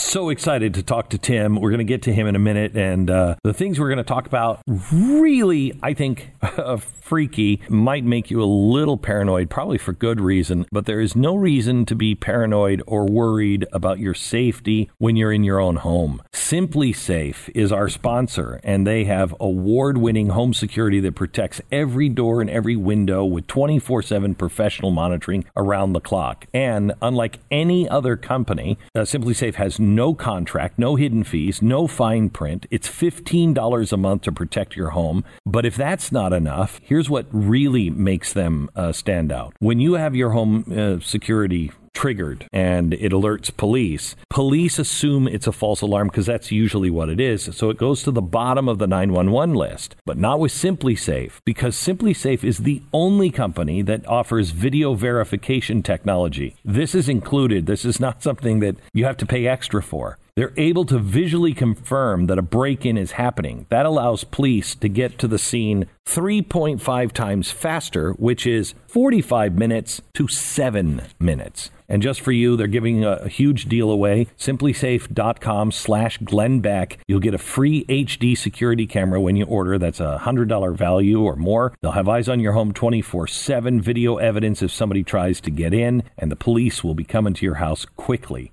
So excited to talk to Tim. We're going to get to him in a minute. And uh, the things we're going to talk about really, I think, freaky, might make you a little paranoid, probably for good reason. But there is no reason to be paranoid or worried about your safety when you're in your own home. SimpliSafe is our sponsor, and they have award winning home security that protects every door and every window with 24 7 professional monitoring around the clock. And unlike any other company, uh, SimpliSafe has no contract, no hidden fees, no fine print. It's $15 a month to protect your home. But if that's not enough, here's what really makes them uh, stand out. When you have your home uh, security triggered and it alerts police. Police assume it's a false alarm because that's usually what it is. So it goes to the bottom of the 911 list, but not with SimpliSafe because SimpliSafe is the only company that offers video verification technology. This is included. This is not something that you have to pay extra for. They're able to visually confirm that a break in is happening. That allows police to get to the scene 3.5 times faster, which is 45 minutes to 7 minutes. And just for you, they're giving a, huge deal away. SimpliSafe.com slash Glenn Beck. You'll get a free HD security camera when you order. That's a $100 value or more. They'll have eyes on your home 24 7 video evidence if somebody tries to get in, and the police will be coming to your house quickly.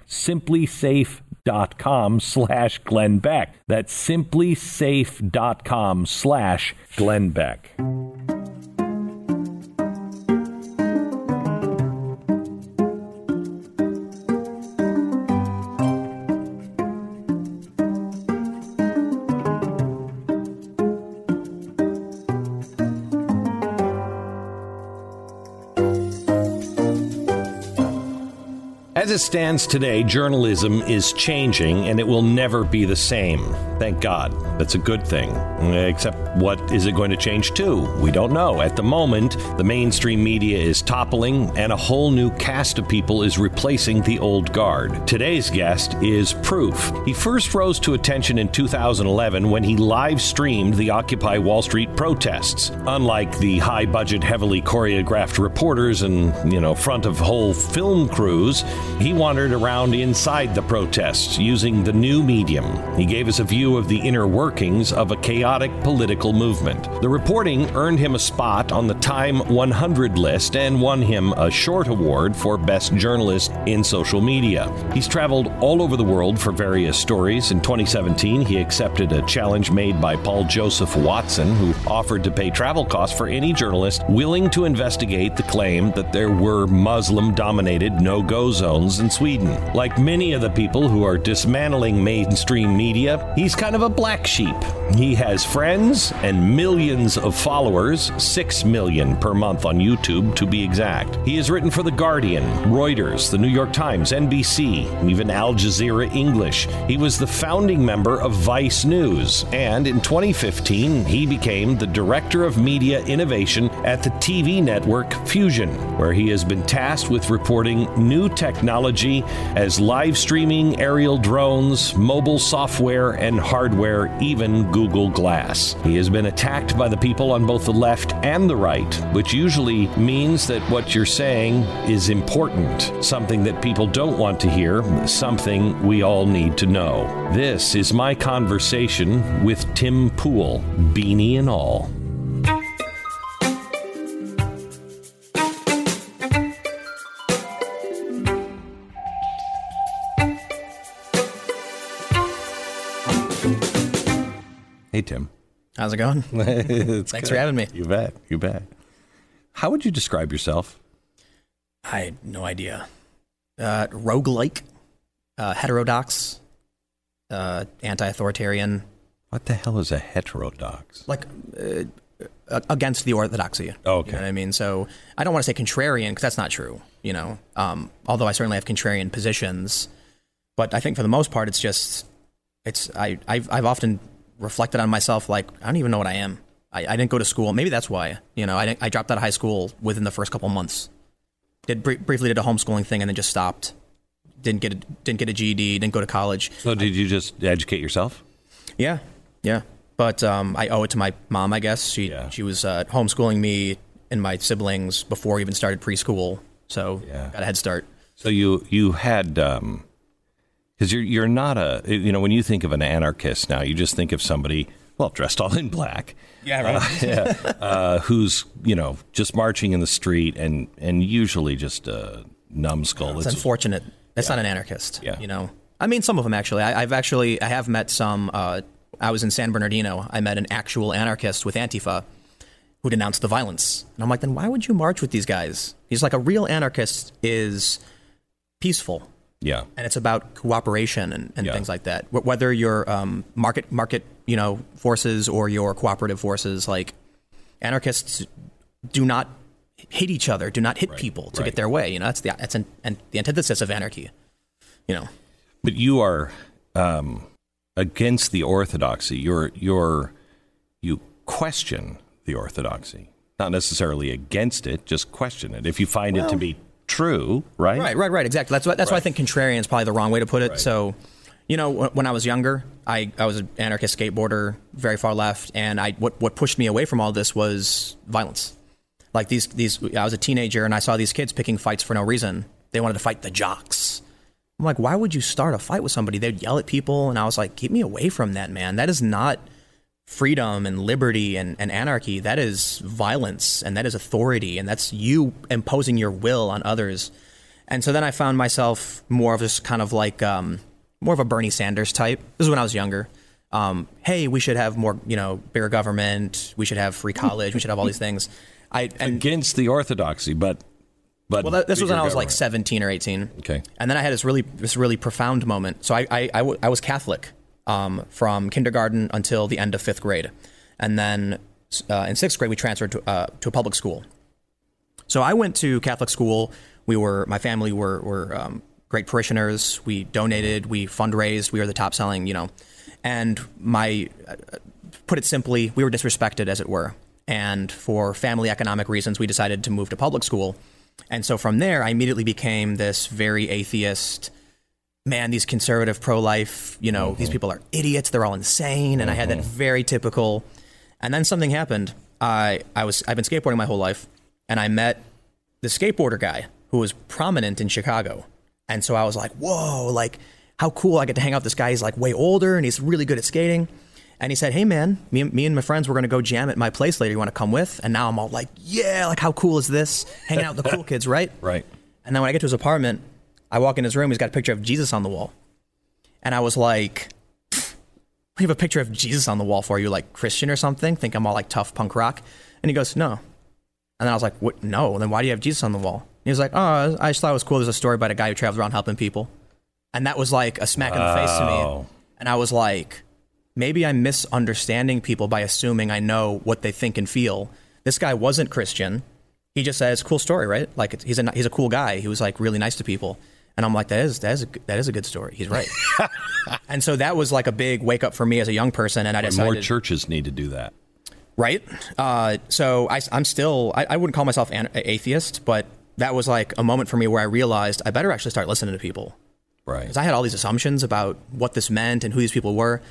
SimpliSafe.com slash Glenn Beck. That's simplisafe.com slash Glenn Beck. It stands today, journalism is changing and it will never be the same. Thank God. That's a good thing. Except, what is it going to change to? We don't know. At the moment, the mainstream media is toppling and a whole new cast of people is replacing the old guard. Today's guest is Proof. He first rose to attention in 2011 when he live streamed the Occupy Wall Street protests. Unlike the high budget, heavily choreographed reporters and, you know, front of whole film crews, he wandered around inside the protests using the new medium. He gave us a view of the inner workings of a chaotic political movement. The reporting earned him a spot on the Time 100 list and won him a Shorty Award for Best Journalist in Social Media. He's traveled all over the world for various stories. In 2017, he accepted a challenge made by Paul Joseph Watson, who offered to pay travel costs for any journalist willing to investigate the claim that there were Muslim dominated no go zones in Sweden. Like many of the people who are dismantling mainstream media, he's kind of a black sheep. He has friends and millions of followers, 6 million per month on YouTube to be exact. He has written for The Guardian, Reuters, The New York Times, NBC, even Al Jazeera English. He was the founding member of Vice News, and in 2015, he became the Director of Media Innovation at the TV network Fusion, where he has been tasked with reporting new technology technology as live streaming, aerial drones, mobile software, and hardware, even Google Glass. He has been attacked by the people on both the left and the right, which usually means that what you're saying is important, something that people don't want to hear, something we all need to know. This is my conversation with Tim Pool, beanie and all. Tim. How's it going? Thanks good. for having me. You bet. You bet. How would you describe yourself? I had no idea. Uh, roguelike, uh, heterodox, uh, anti-authoritarian. What the hell is a heterodox? Like uh, against the orthodoxy. Oh, okay. You know what I mean? So I don't want to say contrarian because that's not true. You know, um, although I certainly have contrarian positions, but I think for the most part, it's just it's I I've, I've often reflected on myself like I don't even know what I am. I, I didn't go to school. Maybe that's why. You know, I, I dropped out of high school within the first couple months. Did br- briefly did a homeschooling thing and then just stopped. Didn't get a, didn't get a GED. Didn't go to college. So, did you just educate yourself? Yeah, yeah. But um, I owe it to my mom, I guess. She Yeah. she was uh, homeschooling me and my siblings before we even started preschool. So Yeah. got a head start. So you you had um, Because you're you're not a you know when you think of an anarchist now, you just think of somebody well dressed all in black. Yeah, right. Uh, yeah, uh, who's you know just marching in the street and and usually just a numbskull. It's, unfortunate. That's Yeah. not an anarchist. Yeah. You know, I mean, some of them actually. I, I've actually I have met some. Uh, I was in San Bernardino. I met an actual anarchist with Antifa who denounced the violence, and I'm like, then why would you march with these guys? He's like, a real anarchist is peaceful yeah, and it's about cooperation and, and Yeah. things like that. Whether you're um, market market you know forces or your cooperative forces, like anarchists do not hit each other, do not hit people to right. get their way. You know, that's the that's an, and the antithesis of anarchy. You know, but you are um, against the orthodoxy. You're you're you question the orthodoxy, not necessarily against it, just question it. If you find it to be true, right? Right, right, right. Exactly. That's why, that's why I think contrarian is probably the wrong way to put it. Right. So, you know, when I was younger, I, I was an anarchist skateboarder, very far left, and I what what pushed me away from all this was violence. Like these these, I was a teenager and I saw these kids picking fights for no reason. They wanted to fight the jocks. I'm like, why would you start a fight with somebody? They'd yell at people, and I was like, keep me away from that, man. That is not freedom and liberty and, and anarchy. That is violence and that is authority and that's you imposing your will on others. And so then I found myself more of just kind of like um, more of a Bernie Sanders type. This is when I was younger. Um, hey, we should have more, you know, bigger government. We should have free college. We should have all these things. I and Against the orthodoxy, but but well, that, this was when I was like 17 or 18. Okay. And then I had this really this really profound moment. So I I, I, w- I was Catholic um, from kindergarten until the end of fifth grade, and then uh, in sixth grade we transferred to uh, to a public school. So I went to Catholic school. We were my family were were um, great parishioners. We donated. We fundraised. We were the top selling, you know, and my uh, put it simply, we were disrespected, as it were. And for family economic reasons, we decided to move to public school. And so from there, I immediately became this very atheist. Man, these conservative pro life, you know, these mm-hmm. people are idiots. They're all insane. And I had that mm-hmm. very typical. And then something happened. I, I was I've been skateboarding my whole life, and I met the skateboarder guy who was prominent in Chicago. And so I was like, whoa, like how cool I get to hang out with this guy. He's like way older and he's really good at skating. And he said, hey man, me, and- me and my friends, we're going to go jam at my place later. You want to come with? And now I'm all like, yeah, like how cool is this? Hanging out with the cool kids, right? Right. And then when I get to his apartment, I walk in his room. He's got a picture of Jesus on the wall. And I was like, we have a picture of Jesus on the wall for you, like Christian or something? Think I'm all like tough punk rock? And he goes, no. And then I was like, what? No. Then why do you have Jesus on the wall? And he was like, oh, I just thought it was cool. There's a story about a guy who travels around helping people. And that was like a smack in the face to me. And I was like, maybe I'm misunderstanding people by assuming I know what they think and feel. This guy wasn't Christian. He just a cool story, right? Like it's, he's a he's a cool guy. He was like really nice to people, and I'm like that is that is a, that is a good story. He's right. and so that was like a big wake up for me as a young person, and I decided More churches need to do that. right? Uh, so I, am still, I, I wouldn't call myself an atheist, but that was like a moment for me where I realized I better actually start listening to people. Right. Because I had all these assumptions about what this meant and who these people were.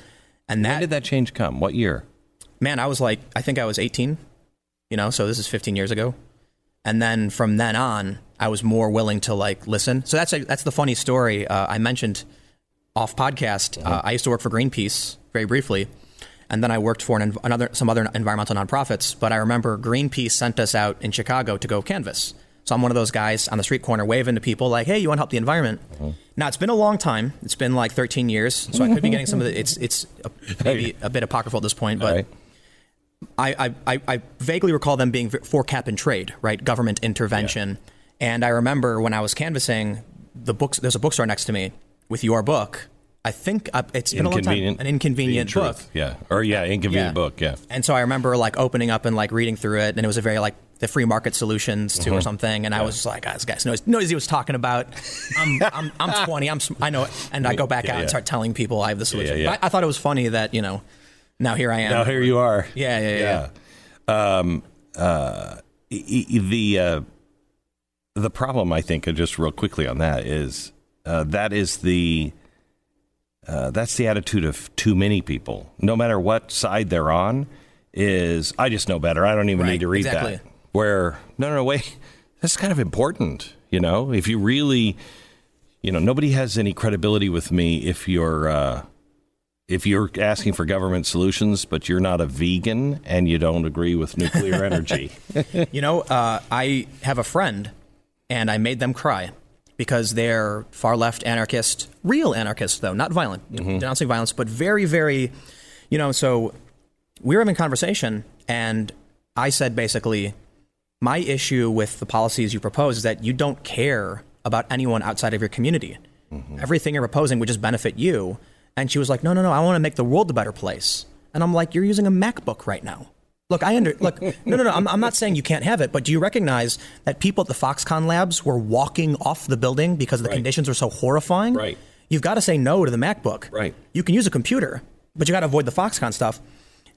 And When that, did that change come? What year? man, I was like, I think I was 18, you know, so this is 15 years ago. And then from then on, I was more willing to like listen. So that's a, that's the funny story uh, I mentioned off podcast. Uh, I used to work for Greenpeace very briefly, and then I worked for an, another some other environmental nonprofits. But I remember Greenpeace sent us out in Chicago to go canvas. So I'm one of those guys on the street corner waving to people like, "Hey, you want to help the environment?" Now it's been a long time. It's been like 13 years, so I could be getting some of the. It's it's a, maybe a bit apocryphal at this point, but. I, I, I- vaguely recall them being for cap and trade, right? Government intervention. And I remember when I was canvassing the books, there's a bookstore next to me with your book. I think uh, it's been a long time. An inconvenient book. Truth. Yeah. Or yeah, inconvenient Yeah. book. Yeah. And so I remember like opening up and like reading through it, and it was a very like the free market solutions to or something. And I was like, oh, this guy knows, knows he was talking about. I'm, I'm, I'm 20. I'm, I know it. And I go back Yeah, out yeah. and start telling people I have the solution. yeah. But I, I thought it was funny that, you know, now here I am. Now here you are. Yeah, yeah, yeah. Um, uh, the uh, the problem, I think, uh, just real quickly on that is uh, that is the uh, that's the attitude of too many people. No matter what side they're on, is I just know better. I don't even Right, need to read exactly. that. Where no, no, no, wait, that's kind of important. You know, if you really you know, nobody has any credibility with me if you're uh, if you're asking for government solutions, but you're not a vegan and you don't agree with nuclear energy. you know, uh, I have a friend, and I made them cry because they're far left anarchist, real anarchists though, not violent, Mm-hmm. denouncing violence, but very, very, you know. So we were having a conversation, and I said basically, my issue with the policies you propose is that you don't care about anyone outside of your community. Everything you're proposing would just benefit you. And she was like, no, no, no, I want to make the world a better place. And I'm like, you're using a MacBook right now. Look, I under look. No, no, no. I'm, I'm not saying you can't have it, but do you recognize that people at the Foxconn labs were walking off the building because the Right. conditions were so horrifying? Right. You've got to say no to the MacBook. Right. You can use a computer, but you got to avoid the Foxconn stuff.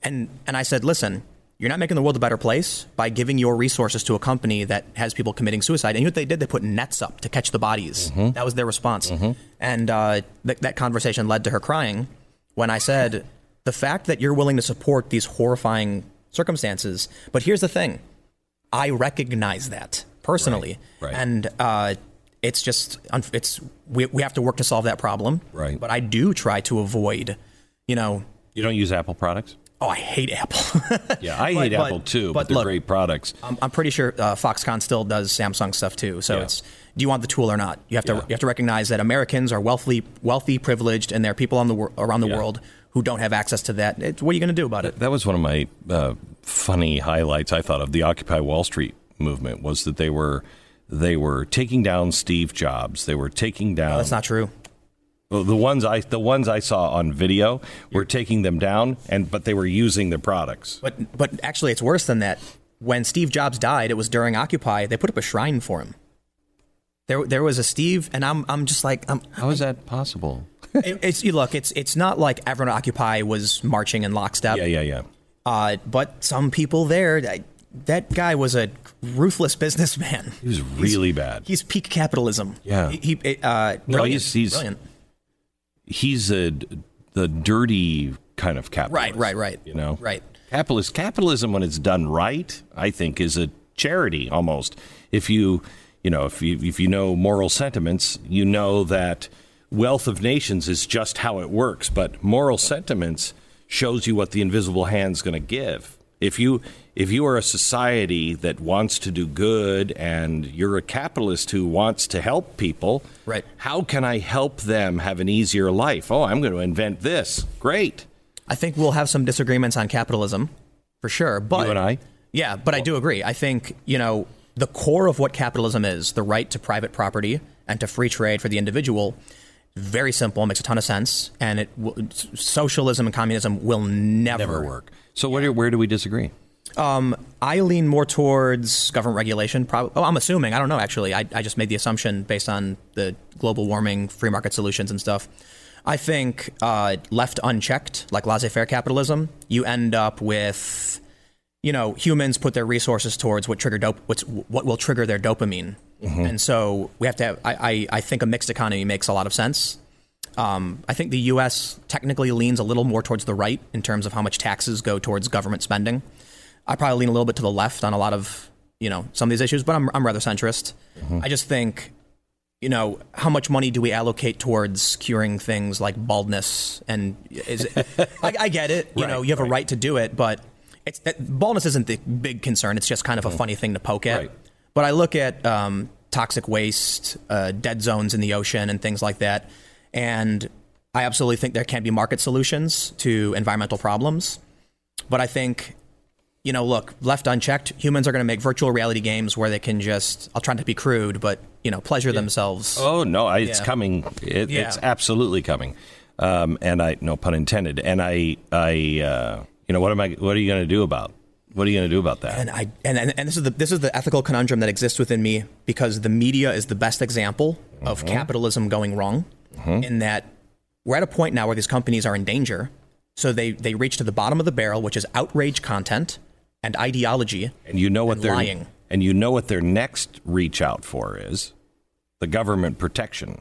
And and I said, listen, you're not making the world a better place by giving your resources to a company that has people committing suicide. And you know what they did? They put nets up to catch the bodies. That was their response. And uh, th- that conversation led to her crying when I said, the fact that you're willing to support these horrifying circumstances. But here's the thing I recognize that personally. Right, right. And uh, it's just, it's we, we have to work to solve that problem. Right. But I do try to avoid, you know, you don't use Apple products? Oh, I hate Apple. Yeah, I hate but- Apple too, but, but they're look, great products. I'm, I'm pretty sure uh, Foxconn still does Samsung stuff too. So Yeah. it's do you want the tool or not? You have to Yeah. you have to recognize that Americans are wealthy, wealthy, privileged, and there are people on the wor- around the Yeah. world who don't have access to that. It's, what are you going to do about it? That was one of my uh, funny highlights. I thought of the Occupy Wall Street movement was that they were they were taking down Steve Jobs. They were taking down That's not true. Well, the ones I the ones I saw on video were taking them down, and but they were using their products. But but actually, it's worse than that. When Steve Jobs died, it was during Occupy. They put up a shrine for him. There there was a Steve, and I'm I'm just like I'm. How is that possible? it, it's you look. It's it's not like everyone at Occupy was marching in lockstep. Yeah, yeah, yeah. Uh, but some people there, that, that guy was a ruthless businessman. He was really bad. He's peak capitalism. Yeah. He, he uh, No, he's- he's- brilliant. He's a the dirty kind of capitalist. Right, right, right. You know, Right. Capitalist capitalism, when it's done right, I think is a charity almost. If you, you know, if you if you know moral sentiments, you know that wealth of nations is just how it works. But moral sentiments shows you what the invisible hand's going to give. If you if you are a society that wants to do good and you're a capitalist who wants to help people, Right. How can I help them have an easier life? Oh, I'm going to invent this. Great. I think we'll have some disagreements on capitalism, for sure. But You and I? yeah, but I do agree. I think you know the core of what capitalism is: the right to private property and to free trade for the individual. Very simple, makes a ton of sense, and it will, socialism and communism will never, Never work. So where where do we disagree? Um, I lean more towards government regulation. Probably. Oh, I'm assuming. I don't know. Actually, I, I just made the assumption based on the global warming, free market solutions, and stuff. I think uh, left unchecked, like laissez-faire capitalism, you end up with, you know, humans put their resources towards what trigger dope, what's what will trigger their dopamine, and so we have to have. I, I I think a mixed economy makes a lot of sense. Um, I think the U.S. technically leans a little more towards the right in terms of how much taxes go towards government spending. I probably lean a little bit to the left on a lot of you know some of these issues, but I'm I'm rather centrist. I just think you know how much money do we allocate towards curing things like baldness and is it, I, I get it. You know you have a right. right to do it, but it's that, baldness isn't the big concern. It's just kind of a funny thing to poke at. Right. But I look at um, toxic waste, uh, dead zones in the ocean, and things like that, and I absolutely think there can be market solutions to environmental problems. But I think, you know, look, left unchecked, humans are going to make virtual reality games where they can just, I'll try not to be crude, but, you know, pleasure themselves. Oh no, I, it's Yeah. coming. It, Yeah. It's absolutely coming. Um, and I no pun intended. And I I uh, you know what am I? What are you going to do about? What are you going to do about that? And I and, and, and this is the this is the ethical conundrum that exists within me because the media is the best example of capitalism going wrong in that we're at a point now where these companies are in danger. So they they reach to the bottom of the barrel, which is outrage content and ideology. and you know what and their lying. and you know what their next reach out for is the government protection.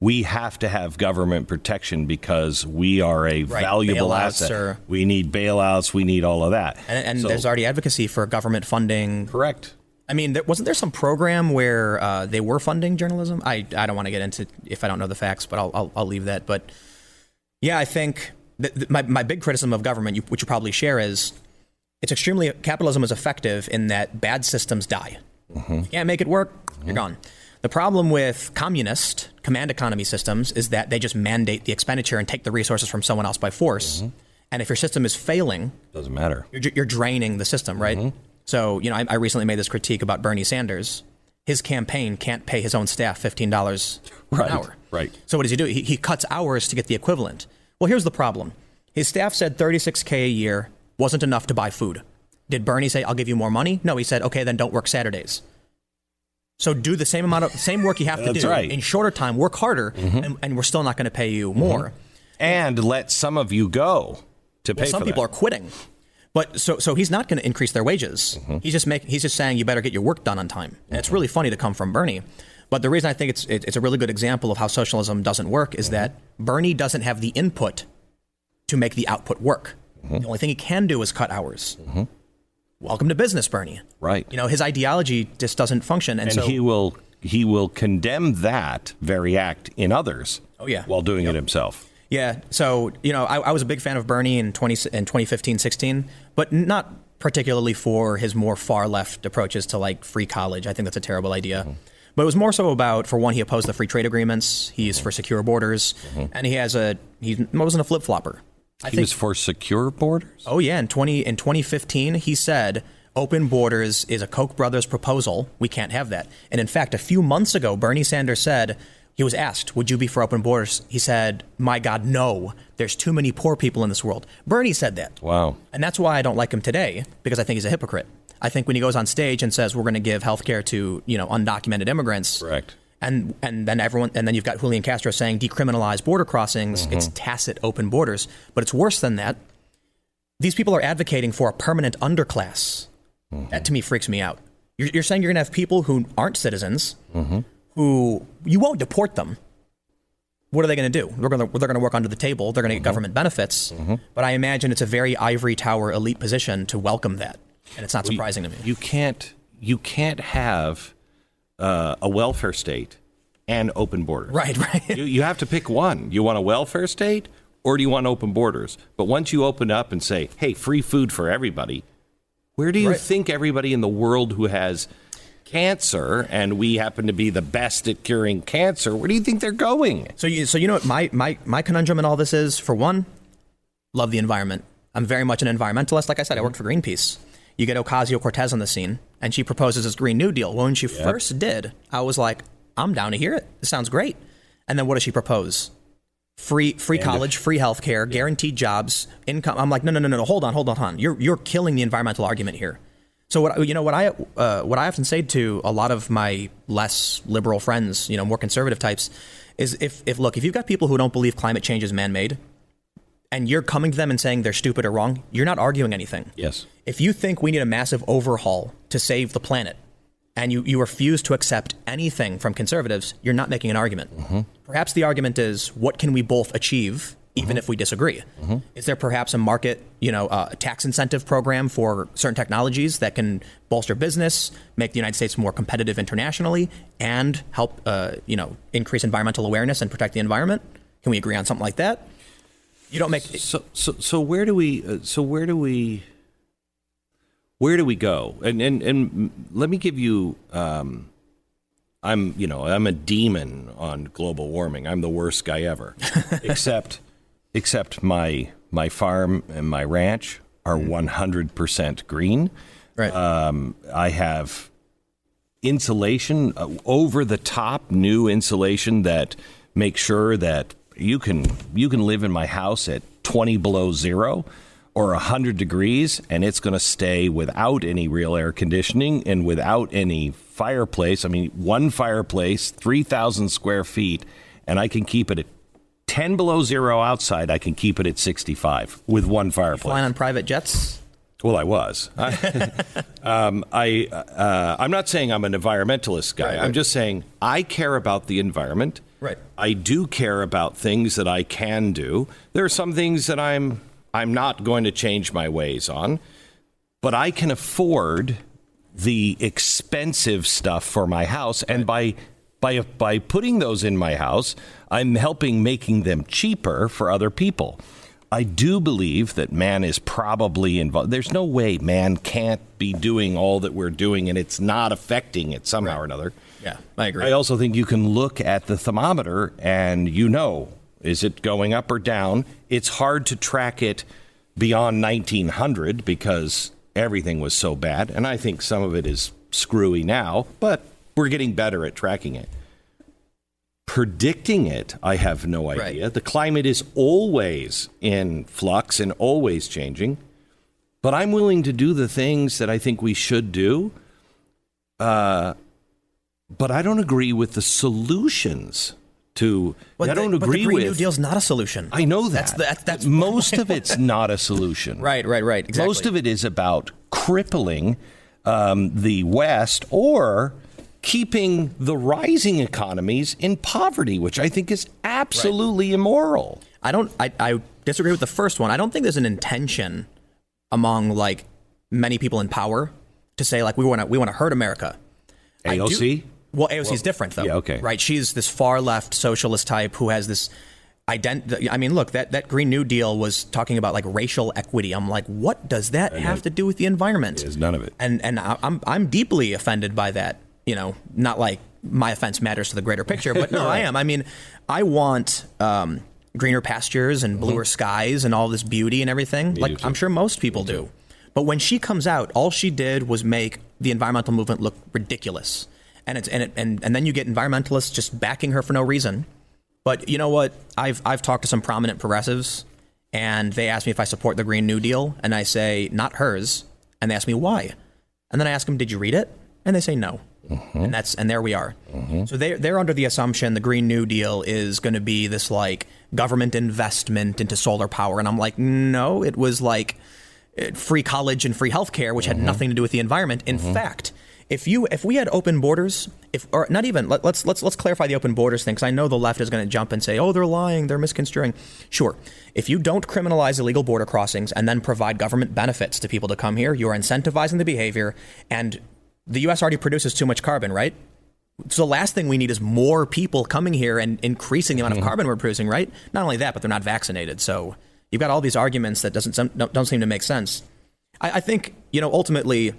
We have to have government protection because we are a Right, valuable bailouts asset. or- We need bailouts. We need all of that. And, and So- there's already advocacy for government funding correct. I mean, there, wasn't there some program where uh, they were funding journalism? I, I don't want to get into if I don't know the facts, but I'll, I'll, I'll leave that. But yeah, I think that, that my, my big criticism of government, you, which you probably share, is it's extremely capitalism is effective in that bad systems die. Mm-hmm. You can't make it work, you're mm-hmm. gone. The problem with communist command economy systems is that they just mandate the expenditure and take the resources from someone else by force. Mm-hmm. And if your system is failing, Doesn't matter. you're, you're draining the system, right? So, you know, I, I recently made this critique about Bernie Sanders. His campaign can't pay his own staff fifteen dollars Right, an hour. right. So what does he do? He, he cuts hours to get the equivalent. Well, here's the problem. His staff said 36k a year wasn't enough to buy food. Did Bernie say, "I'll give you more money"? No, he said, "Okay, then don't work Saturdays." So do the same amount of same work you have to do right. in shorter time, work harder, and, and we're still not going to pay you more. And let some of you go to pay Well, some people that. are quitting. But so so he's not going to increase their wages. Mm-hmm. He's just making he's just saying you better get your work done on time. And it's really funny to come from Bernie. But the reason I think it's it, it's a really good example of how socialism doesn't work is Mm-hmm. that Bernie doesn't have the input to make the output work. Mm-hmm. The only thing he can do is cut hours. Welcome to business, Bernie. Right. You know his ideology just doesn't function, and, and so he will he will condemn that very act in others. Oh, yeah. while doing it himself. Yeah. So, you know, I, I was a big fan of Bernie in 20, in 2015, 16, but not particularly for his more far left approaches to like free college. I think that's a terrible idea. Mm-hmm. But it was more so about, for one, he opposed the free trade agreements. He's for secure borders, and he has a he wasn't a flip flopper. I. He think. was for secure borders. oh yeah, in twenty in 2015, he said open borders is a Koch brothers proposal. We can't have that. And in fact, a few months ago, Bernie Sanders said he was asked, "Would you be for open borders?" He said, "My God, no. There's too many poor people in this world." Bernie said that. Wow. And that's why I don't like him today because I think he's a hypocrite. I think when he goes on stage and says we're going to give health care to, you know, undocumented immigrants. Correct. And and then everyone and then you've got Julian Castro saying decriminalize border crossings, mm-hmm. it's tacit open borders, but it's worse than that. These people are advocating for a permanent underclass. Mm-hmm. That to me freaks me out. You're, you're saying you're going to have people who aren't citizens, mm-hmm. who you won't deport them. What are they going to do? They're going to they're going to work under the table. They're going to get government benefits. But I imagine it's a very ivory tower elite position to welcome that, and it's not surprising to me. You can't you can't have uh, a welfare state and open borders. right, right. You, you have to pick one. You want a welfare state or do you want open borders? But once you open up and say, "Hey, free food for everybody," where do you Right. think everybody in the world who has cancer and we happen to be the best at curing cancer, where do you think they're going? So you so you know what my my my conundrum in all this is for one, love the environment. I'm very much an environmentalist. Like I said, I worked for Greenpeace. You get Ocasio Cortez on the scene, and she proposes this Green New Deal. Well, when she first did, I was like, I'm down to hear it. This sounds great. And then what does she propose? Free free college, free health care, guaranteed jobs, income. I'm like, no, no, no, no, no. Hold on, hold on, hold on. You're you're killing the environmental argument here. So what you know what I uh, what I often say to a lot of my less liberal friends, you know, more conservative types, is if if look if you've got people who don't believe climate change is man made, and you're coming to them and saying they're stupid or wrong, you're not arguing anything. Yes. If you think we need a massive overhaul to save the planet, and you, you refuse to accept anything from conservatives, you're not making an argument. Perhaps the argument is what can we both achieve, even if we disagree? Is there perhaps a market, you know, uh, tax incentive program for certain technologies that can bolster business, make the United States more competitive internationally, and help, uh, you know, increase environmental awareness and protect the environment? Can we agree on something like that? You don't make. So so so where do we uh, so where do we where do we go? And and and let me give you um I'm you know, I'm a demon on global warming. I'm the worst guy ever. except except my my farm and my ranch are 100% green. Right. Um, I have insulation, uh, over the top new insulation that makes sure that you can you can live in my house at 20 below zero or 100 degrees and it's going to stay without any real air conditioning and without any fireplace. I mean, one fireplace, 3,000 square feet, and I can keep it at 10 below zero outside. I can keep it at 65 with one fireplace. Flying on private jets? Well, I was. I, um, I uh, I'm not saying I'm an environmentalist guy. Right, I'm just saying I care about the environment. Right. I do care about things that I can do. There are some things that I'm I'm not going to change my ways on, but I can afford the expensive stuff for my house, and by by by putting those in my house, I'm helping making them cheaper for other people. I do believe that man is probably involved. There's no way man can't be doing all that we're doing and it's not affecting it somehow or another. Yeah, I agree. I also think you can look at the thermometer and you know is it going up or down? It's hard to track it beyond 1900 because everything was so bad. And I think some of it is screwy now, but we're getting better at tracking it. Predicting it, I have no idea. Right. The climate is always in flux and always changing. But I'm willing to do the things that I think we should do. Uh, but I don't agree with the solutions to. But I the- don't but agree the Green with. New Deal's not a solution. I know that. That's the- that's, that's most of it's not a solution. right, right, right. Exactly. Most of it is about crippling um, the West or keeping the rising economies in poverty, which I think is absolutely immoral. I don't. I, I disagree with the first one. I don't think there's an intention among like many people in power to say like we want to we want to hurt America. I do- AOC? well, AOC is different though. yeah, okay. Right. She's this far left socialist type who has this ident. I mean, look that that Green New Deal was talking about like racial equity. I'm like, what does that have to do with the environment? There's none of it. and and I'm I'm deeply offended by that. You know, not like my offense matters to the greater picture, but no, I am. I mean, I want um, greener pastures and bluer skies and all this beauty and everything. like too. I'm sure most people do. But when she comes out, all she did was make the environmental movement look ridiculous, and it's and it, and and then you get environmentalists just backing her for no reason. But you know what? I've I've talked to some prominent progressives, and they ask me if I support the Green New Deal, and I say not hers, and they ask me why, and then I ask them, did you read it? And they say no, mm-hmm. and that's and there we are. Mm-hmm. So they they're under the assumption the Green New Deal is going to be this like government investment into solar power, and I'm like, no, it was like uh, free college and free healthcare, which had mm-hmm. nothing to do with the environment. In fact, if you if we had open borders, if or not even let, let's let's let's clarify the open borders thing because I know the left is going to jump and say, oh, they're lying, they're misconstruing. Sure, if you don't criminalize illegal border crossings and then provide government benefits to people to come here, you are incentivizing the behavior, and the U.S. already produces too much carbon, right? So the last thing we need is more people coming here and increasing the amount of mm-hmm. carbon we're producing, right? Not only that, but they're not vaccinated. So you've got all these arguments that doesn't don't, don't seem to make sense. I, I think you know ultimately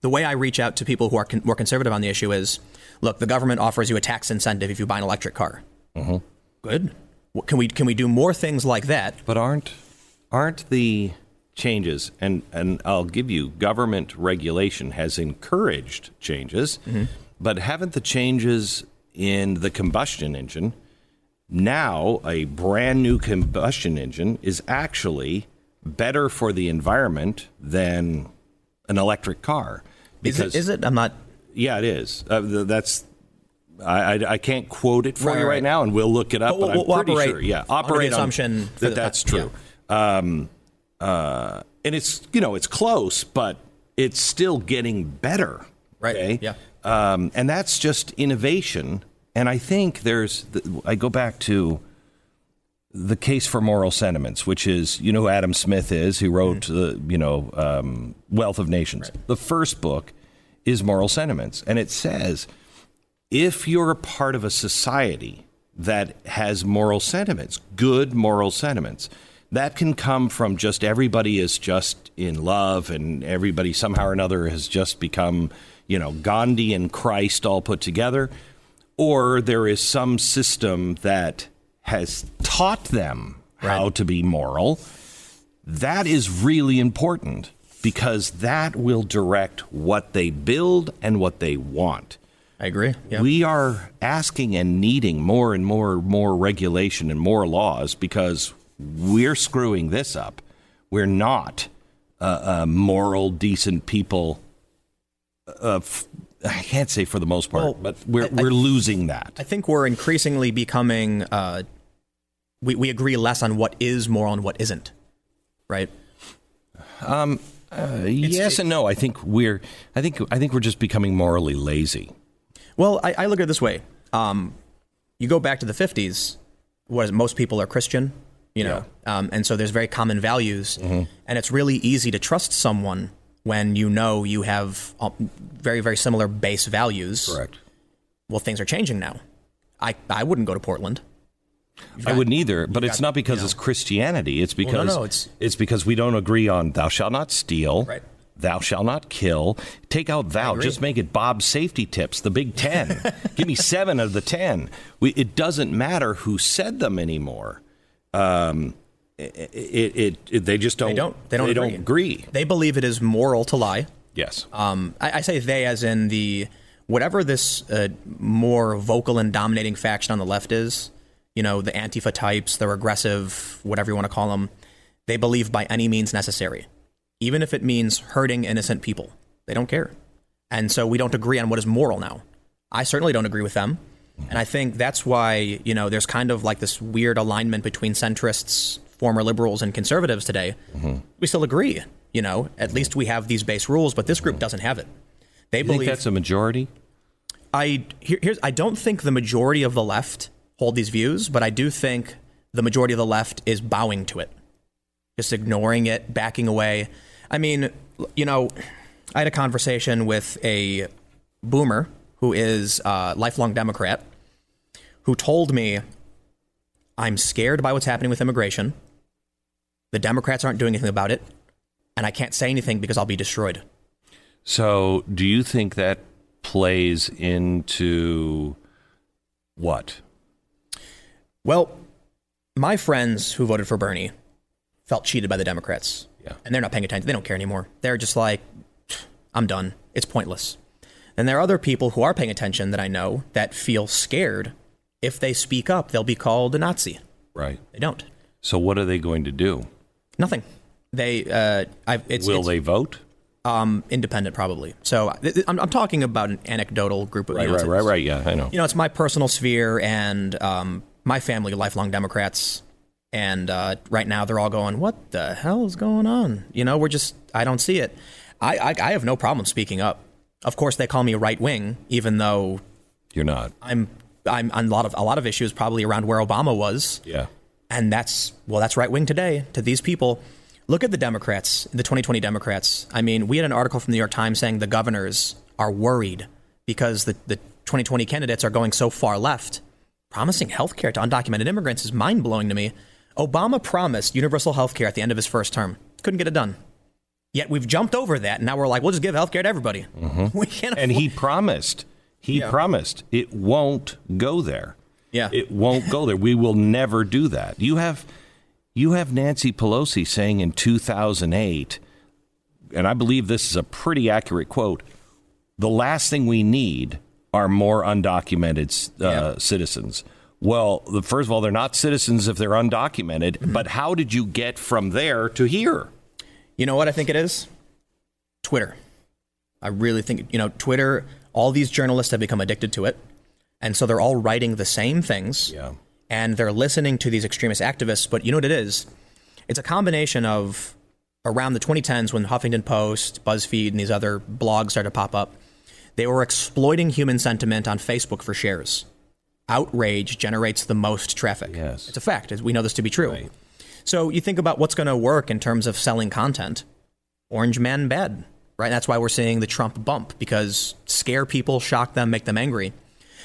the way I reach out to people who are con- more conservative on the issue is, look, the government offers you a tax incentive if you buy an electric car. Mm-hmm. Good. What, can we can we do more things like that? But aren't aren't the changes and and I'll give you government regulation has encouraged changes, mm-hmm. but haven't the changes in the combustion engine now a brand new combustion engine is actually better for the environment than an electric car Is it, is it? I'm not. yeah, it is. Uh, that's I, I I can't quote it for Right, you right, right. now, and we'll look it up. But But, we'll- we'll I'm pretty operate sure. Yeah, operate assumption for that the- that's true. Um, uh, and it's you know it's close, but it's still getting better. Right, okay? yeah. Um, and that's just innovation. And I think there's. The, I go back to the case for moral sentiments, which is you know who Adam Smith is, who wrote the you know um, Wealth of Nations. The first book is Moral Sentiments, and it says if you're a part of a society that has moral sentiments, good moral sentiments, that can come from just everybody is just in love and everybody somehow or another has just become, you know, Gandhi and Christ all put together, or there is some system that has taught them how to be moral. That is really important because that will direct what they build and what they want. I agree. Yeah. We are asking and needing more and more more regulation and more laws because we're screwing this up. We're not uh, uh, moral, decent people. Uh, f- I can't say for the most part, Well, but we're I- we're losing that. I think we're increasingly becoming. Uh, we we agree less on what is moral and what isn't. Right. Uh, yes and no. I think we're. I think I think we're just becoming morally lazy. Well, I, I look at it this way. Um, you go back to the 50s, was most people are Christian, you know, um, and so there's very common values, and it's really easy to trust someone when you know you have uh, very, very similar base values. Correct. Well, things are changing now. I, I wouldn't go to Portland. I wouldn't either, but it's got- not because you know. it's Christianity. It's because no, no, it's- it's because we don't agree on thou shalt not steal. Right. Thou shalt not kill. Take out thou. Just make it Bob's safety tips, the Big Ten. Give me seven of the ten. We, it doesn't matter who said them anymore. Um, it, it, it, they just don't. They don't. They don't. They agree. don't agree. They believe it is moral to lie. Yes. Um, I, I say they as in the whatever this uh, more vocal and dominating faction on the left is. You know, the Antifa types, the regressive, whatever you want to call them. They believe by any means necessary, even if it means hurting innocent people. They don't care, and so we don't agree on what is moral now. I certainly don't agree with them. And I think that's why, you know, there's kind of like this weird alignment between centrists, former liberals, and conservatives today. We still agree, you know, at least we have these base rules, but this group doesn't have it. They you think believe that's a majority? I here, here's I don't think the majority of the left hold these views, but I do think the majority of the left is bowing to it, just ignoring it, backing away. I mean, you know, I had a conversation with a boomer who is a lifelong Democrat who told me, "I'm scared by what's happening with immigration. The Democrats aren't doing anything about it, and I can't say anything because I'll be destroyed." So, do you think that plays into what? Well, my friends who voted for Bernie felt cheated by the Democrats. Yeah. And they're not paying attention. They don't care anymore. They're just like, I'm done. It's pointless. And there are other people who are paying attention that I know that feel scared. If they speak up, they'll be called a Nazi. Right. They don't. So, what are they going to do? Nothing. They, uh, I, it's, Will it's, they vote? um, independent probably. So th- th- I'm, I'm talking about an anecdotal group of Right, you know, right, right, right. Yeah, I know. you know, it's my personal sphere and um, my family, lifelong Democrats. And uh, right now, they're all going, "What the hell is going on?" You know, we're just, I don't see it. I, I, I have no problem speaking up. Of course, they call me a right wing, even though You're not. I'm, I'm on a lot of a lot of issues, probably around where Obama was, Yeah. And that's well, that's right wing today to these people. Look at the Democrats, the 2020 Democrats. I mean, we had an article from the New York Times saying the governors are worried because the, the 2020 candidates are going so far left. Promising health care to undocumented immigrants is mind blowing to me. Obama promised universal health care at the end of his first term. Couldn't get it done. Yet we've jumped over that, and now we're like, we'll just give health care to everybody. Mm-hmm. We can't And he promised. He Yeah. promised it won't go there. Yeah. It won't go there. We will never do that. You have you have Nancy Pelosi saying in 2008 and I believe this is a pretty accurate quote, the last thing we need are more undocumented uh, Yeah. citizens. Well, the, first of all, they're not citizens if they're undocumented, Mm-hmm. but how did you get from there to here? You know what I think it is? Twitter. I really think, you know, Twitter, all these journalists have become addicted to it. And so they're all writing the same things. Yeah. And they're listening to these extremist activists. But you know what it is? It's a combination of around the 2010s when Huffington Post, BuzzFeed, and these other blogs started to pop up. They were exploiting human sentiment on Facebook for shares. Outrage generates the most traffic. Yes. It's a fact. We know this to be true. So you think about what's going to work in terms of selling content. Orange Man bad, right? That's why we're seeing the Trump bump because scare people, shock them, make them angry.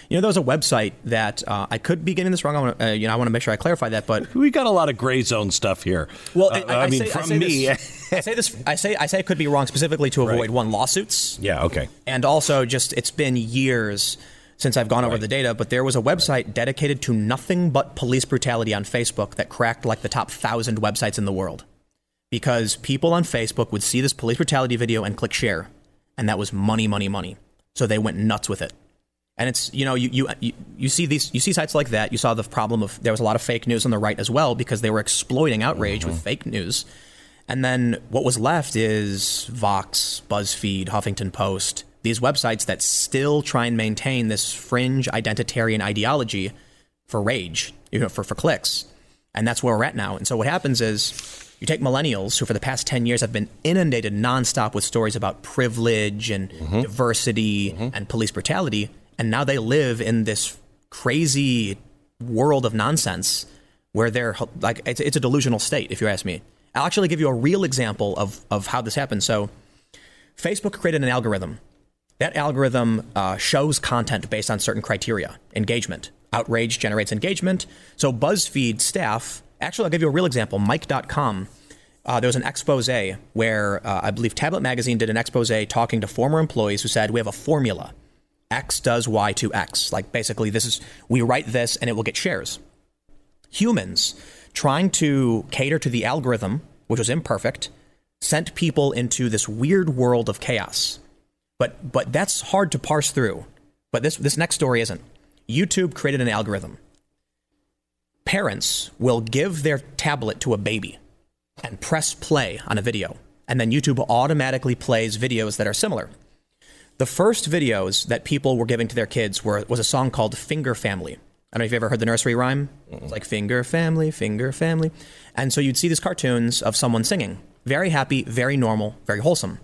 You know, there was a website that uh, I could be getting this wrong. I want to, uh, you know, I want to make sure I clarify that. But We got a lot of gray zone stuff here. well, Uh, I, I mean, say, from I say me. This, I say this. I say I say it could be wrong specifically to avoid Right. one lawsuits yeah, okay. and also just it's been years since I've gone over the data, but there was a website dedicated to nothing but police brutality on Facebook that cracked like the top thousand websites in the world. Because people on Facebook would see this police brutality video and click share, and that was money, money, money. So they went nuts with it. And it's you know you, you you see these you see sites like that. You saw the problem of there was a lot of fake news on the right as well because they were exploiting outrage with mm-hmm. fake news. And then what was left is Vox, BuzzFeed, Huffington Post, these websites that still try and maintain this fringe identitarian ideology for rage, you know, for, for clicks. And that's where we're at now. And so what happens is you take millennials who for the past 10 years have been inundated nonstop with stories about privilege and mm-hmm. diversity mm-hmm. and police brutality. And now they live in this crazy world of nonsense where they're like, it's, it's a delusional state, if you ask me. I'll actually give you a real example of, of how this happened. So Facebook created an algorithm. That algorithm uh, shows content based on certain criteria engagement. Outrage generates engagement. So BuzzFeed staff, actually, I'll give you a real example. Mic.com, uh, there was an expose where uh, I believe Tablet Magazine did an expose talking to former employees who said, We have a formula. X does Y to X. Like basically, this is, we write this and it will get shares. Humans trying to cater to the algorithm, which was imperfect, sent people into this weird world of chaos. But but that's hard to parse through. But this this next story isn't. YouTube created an algorithm. Parents will give their tablet to a baby and press play on a video, and then YouTube automatically plays videos that are similar. The first videos that people were giving to their kids were was a song called Finger Family. I don't know if you've ever heard the nursery rhyme. It's like Finger Family, Finger Family. And so you'd see these cartoons of someone singing. Very happy, very normal, very wholesome.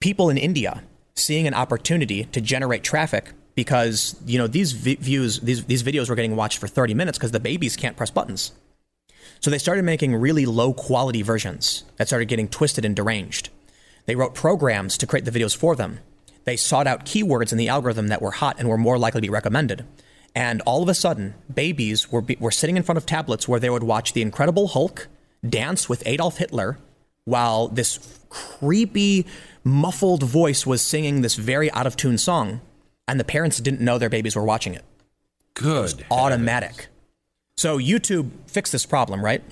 People in India seeing an opportunity to generate traffic because, you know, these vi- views, these, these videos were getting watched for 30 minutes because the babies can't press buttons. So they started making really low quality versions that started getting twisted and deranged. They wrote programs to create the videos for them. They sought out keywords in the algorithm that were hot and were more likely to be recommended. And all of a sudden, babies were, be, were sitting in front of tablets where they would watch The Incredible Hulk dance with Adolf Hitler while this creepy, muffled voice was singing this very out of tune song. And the parents didn't know their babies were watching it. Good. It automatic. So YouTube fixed this problem, right?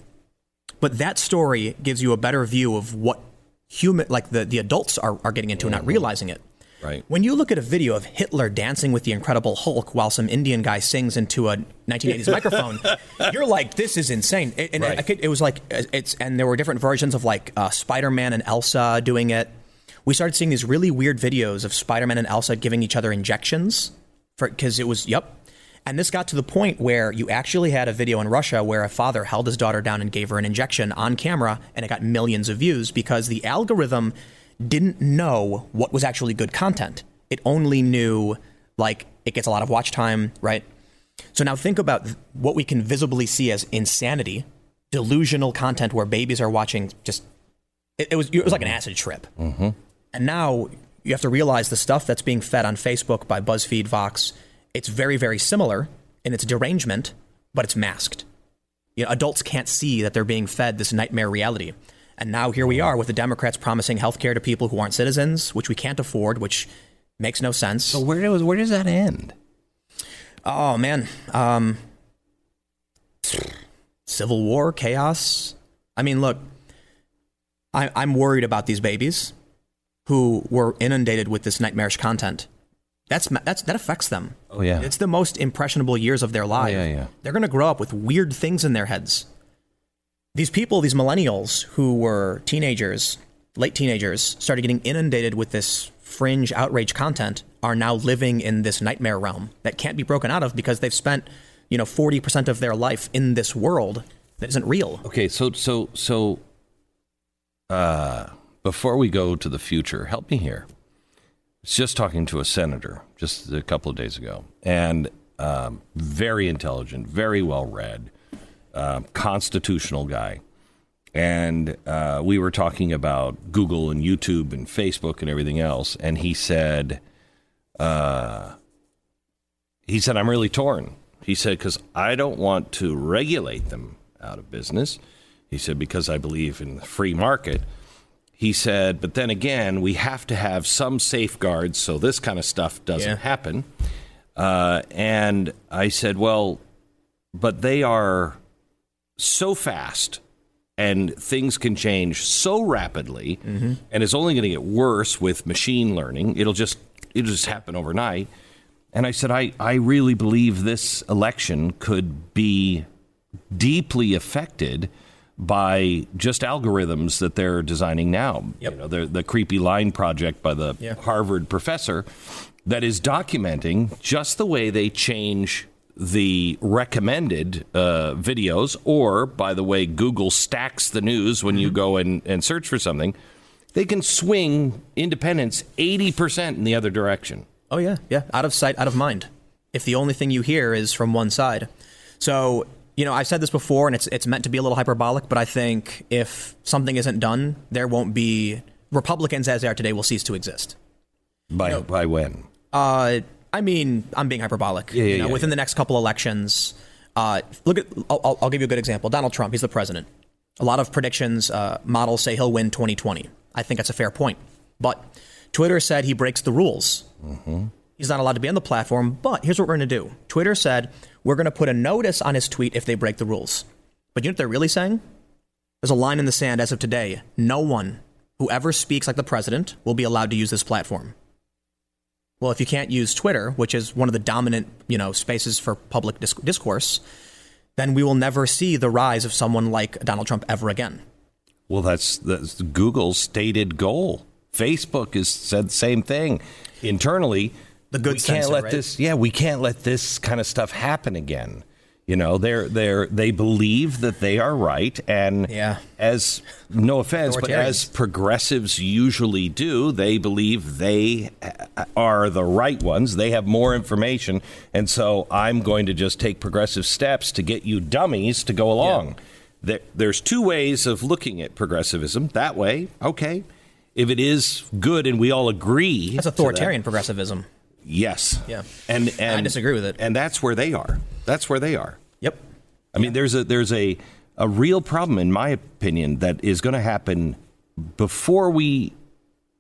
But that story gives you a better view of what human, like the, the adults are, are getting into and not realizing it. Right. When you look at a video of Hitler dancing with the Incredible Hulk while some Indian guy sings into a 1980s microphone, you're like, "This is insane." And Right. it, it was like it's, and there were different versions of like uh, Spider-Man and Elsa doing it. We started seeing these really weird videos of Spider-Man and Elsa giving each other injections for because it was yep. And this got to the point where you actually had a video in Russia where a father held his daughter down and gave her an injection on camera, and it got millions of views because the algorithm didn't know what was actually good content. It only knew, like, it gets a lot of watch time, right? So now think about what we can visibly see as insanity, delusional content where babies are watching just. It, it was it was like an acid trip. Mm-hmm. And now you have to realize the stuff that's being fed on Facebook by BuzzFeed, Vox, it's very very similar in its derangement, but it's masked. You know, adults can't see that they're being fed this nightmare reality. And now here we are with the Democrats promising health care to people who aren't citizens, which we can't afford, which makes no sense. So where does where does that end? Oh man, um, civil war, chaos. I mean, look, I, I'm worried about these babies who were inundated with this nightmarish content. That's that's that affects them. Oh, yeah. it's the most impressionable years of their life. yeah, yeah. They're going to grow up with weird things in their heads. These people, these millennials who were teenagers, late teenagers, started getting inundated with this fringe outrage content, are now living in this nightmare realm that can't be broken out of because they've spent, you know, forty percent of their life in this world that isn't real. Okay, so so so uh before we go to the future, help me here. Just talking to a senator just a couple of days ago, and um, very intelligent, very well read, um, constitutional guy. And uh, we were talking about Google and YouTube and Facebook and everything else. And he said, uh, he said, I'm really torn. He said, because I don't want to regulate them out of business. He said, because I believe in the free market. He said, but then again, we have to have some safeguards so this kind of stuff doesn't Yeah. happen. Uh, and I said, well, but they are so fast and things can change so rapidly and it's only going to get worse with machine learning it'll just it'll just happen overnight and i said i, I really believe this election could be deeply affected by just algorithms that they're designing now Yep. you know the, the creepy line project by the Yeah. harvard professor that is documenting just the way they change the recommended uh, videos, or by the way, Google stacks the news when you go and, and search for something. They can swing independents 80% in the other direction. Oh yeah, yeah. Out of sight, out of mind. If the only thing you hear is from one side, so you know I've said this before, and it's it's meant to be a little hyperbolic, but I think if something isn't done, there won't be Republicans as they are today will cease to exist. By by when? Uh, I mean, I'm being hyperbolic. Yeah, yeah, you know, yeah, within yeah. the next couple elections, uh, look at. I'll, I'll- I'll give you a good example. Donald Trump. He's the president. A lot of predictions, uh, models say he'll win 2020. I think that's a fair point. But Twitter said he breaks the rules. Mm-hmm. He's not allowed to be on the platform. But here's what we're going to do. Twitter said we're going to put a notice on his tweet if they break the rules. But you know what they're really saying? There's a line in the sand as of today. No one who ever speaks like the president will be allowed to use this platform. Well, if you can't use Twitter, which is one of the dominant, you know, spaces for public dis- discourse, then we will never see the rise of someone like Donald Trump ever again. Well, that's, that's Google's stated goal. Facebook has said the same thing internally. The good we can't let right? this. Yeah, we can't let this kind of stuff happen again. You know, they're they're they believe that they are right, and Yeah. as no offense, but as progressives usually do, they believe they are the right ones. They have more information, and so I'm going to just take progressive steps to get you dummies to go along. There, there's two ways of looking at progressivism. That way, okay. If it is good and we all agree, That's to that- authoritarian progressivism. Yes, Yeah. and and I disagree with it. and that's where they are. That's where they are. Yep. I mean, there's a there's a a real problem, in my opinion, that is going to happen before we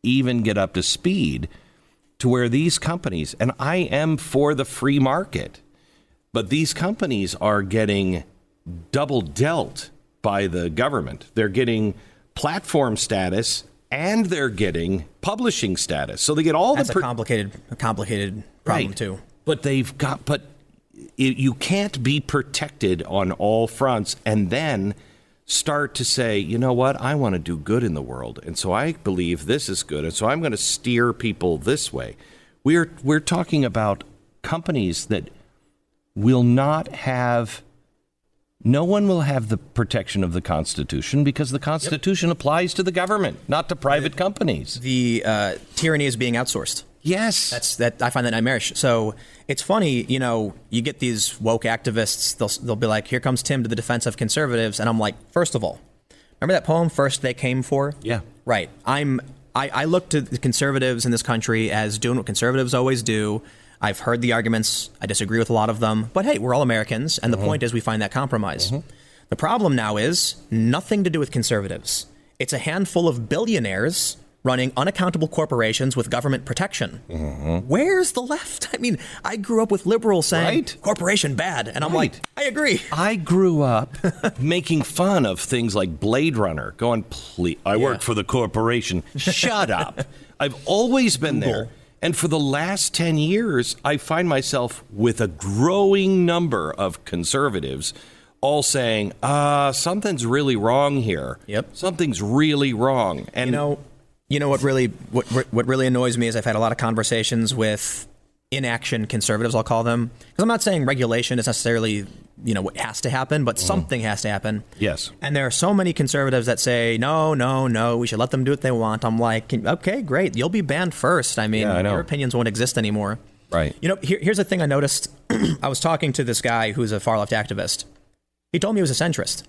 even get up to speed to where these companies, and I am for the free market, but these companies are getting double dealt by the government. They're getting platform status and they're getting publishing status. So they get all That's the a complicated, a complicated problem Right. too. But they've got, but it, you can't be protected on all fronts and then start to say, you know what, I want to do good in the world, and so I believe this is good, and so I'm going to steer people this way. We're we're talking about companies that will not have. No one will have the protection of the Constitution because the Constitution applies to the government, not to private companies. The uh, tyranny is being outsourced. Yes, That's that I find that nightmarish. So it's funny, you know, you get these woke activists. They'll they'll be like, "Here comes Tim to the defense of conservatives," and I'm like, first of all, remember that poem, First They Came For? Yeah. right. I'm I, I look to the conservatives in this country as doing what conservatives always do. I've heard the arguments. I disagree with a lot of them, but hey, we're all Americans, and the mm-hmm. point is we find that compromise. Mm-hmm. The problem now is nothing to do with conservatives. It's a handful of billionaires running unaccountable corporations with government protection. Mm-hmm. Where's the left? I mean, I grew up with liberals saying Right. corporation bad, and I'm Right. like, I agree. I grew up making fun of things like Blade Runner, going, please, I work for the corporation. Shut up. I've always been there. And for the last 10 years, I find myself with a growing number of conservatives all saying, uh, something's really wrong here. Yep. Something's really wrong. And You know, you know what really what what really annoys me is I've had a lot of conversations with inaction conservatives. I'll call them because I'm not saying regulation is necessarily you know what has to happen, but mm-hmm. something has to happen. Yes. And there are so many conservatives that say no, no, no. We should let them do what they want. I'm like, okay, great. You'll be banned first. I mean, Yeah, I your opinions won't exist anymore. Right. You know, here, here's the thing I noticed. I was talking to this guy who's a far left activist. He told me he was a centrist.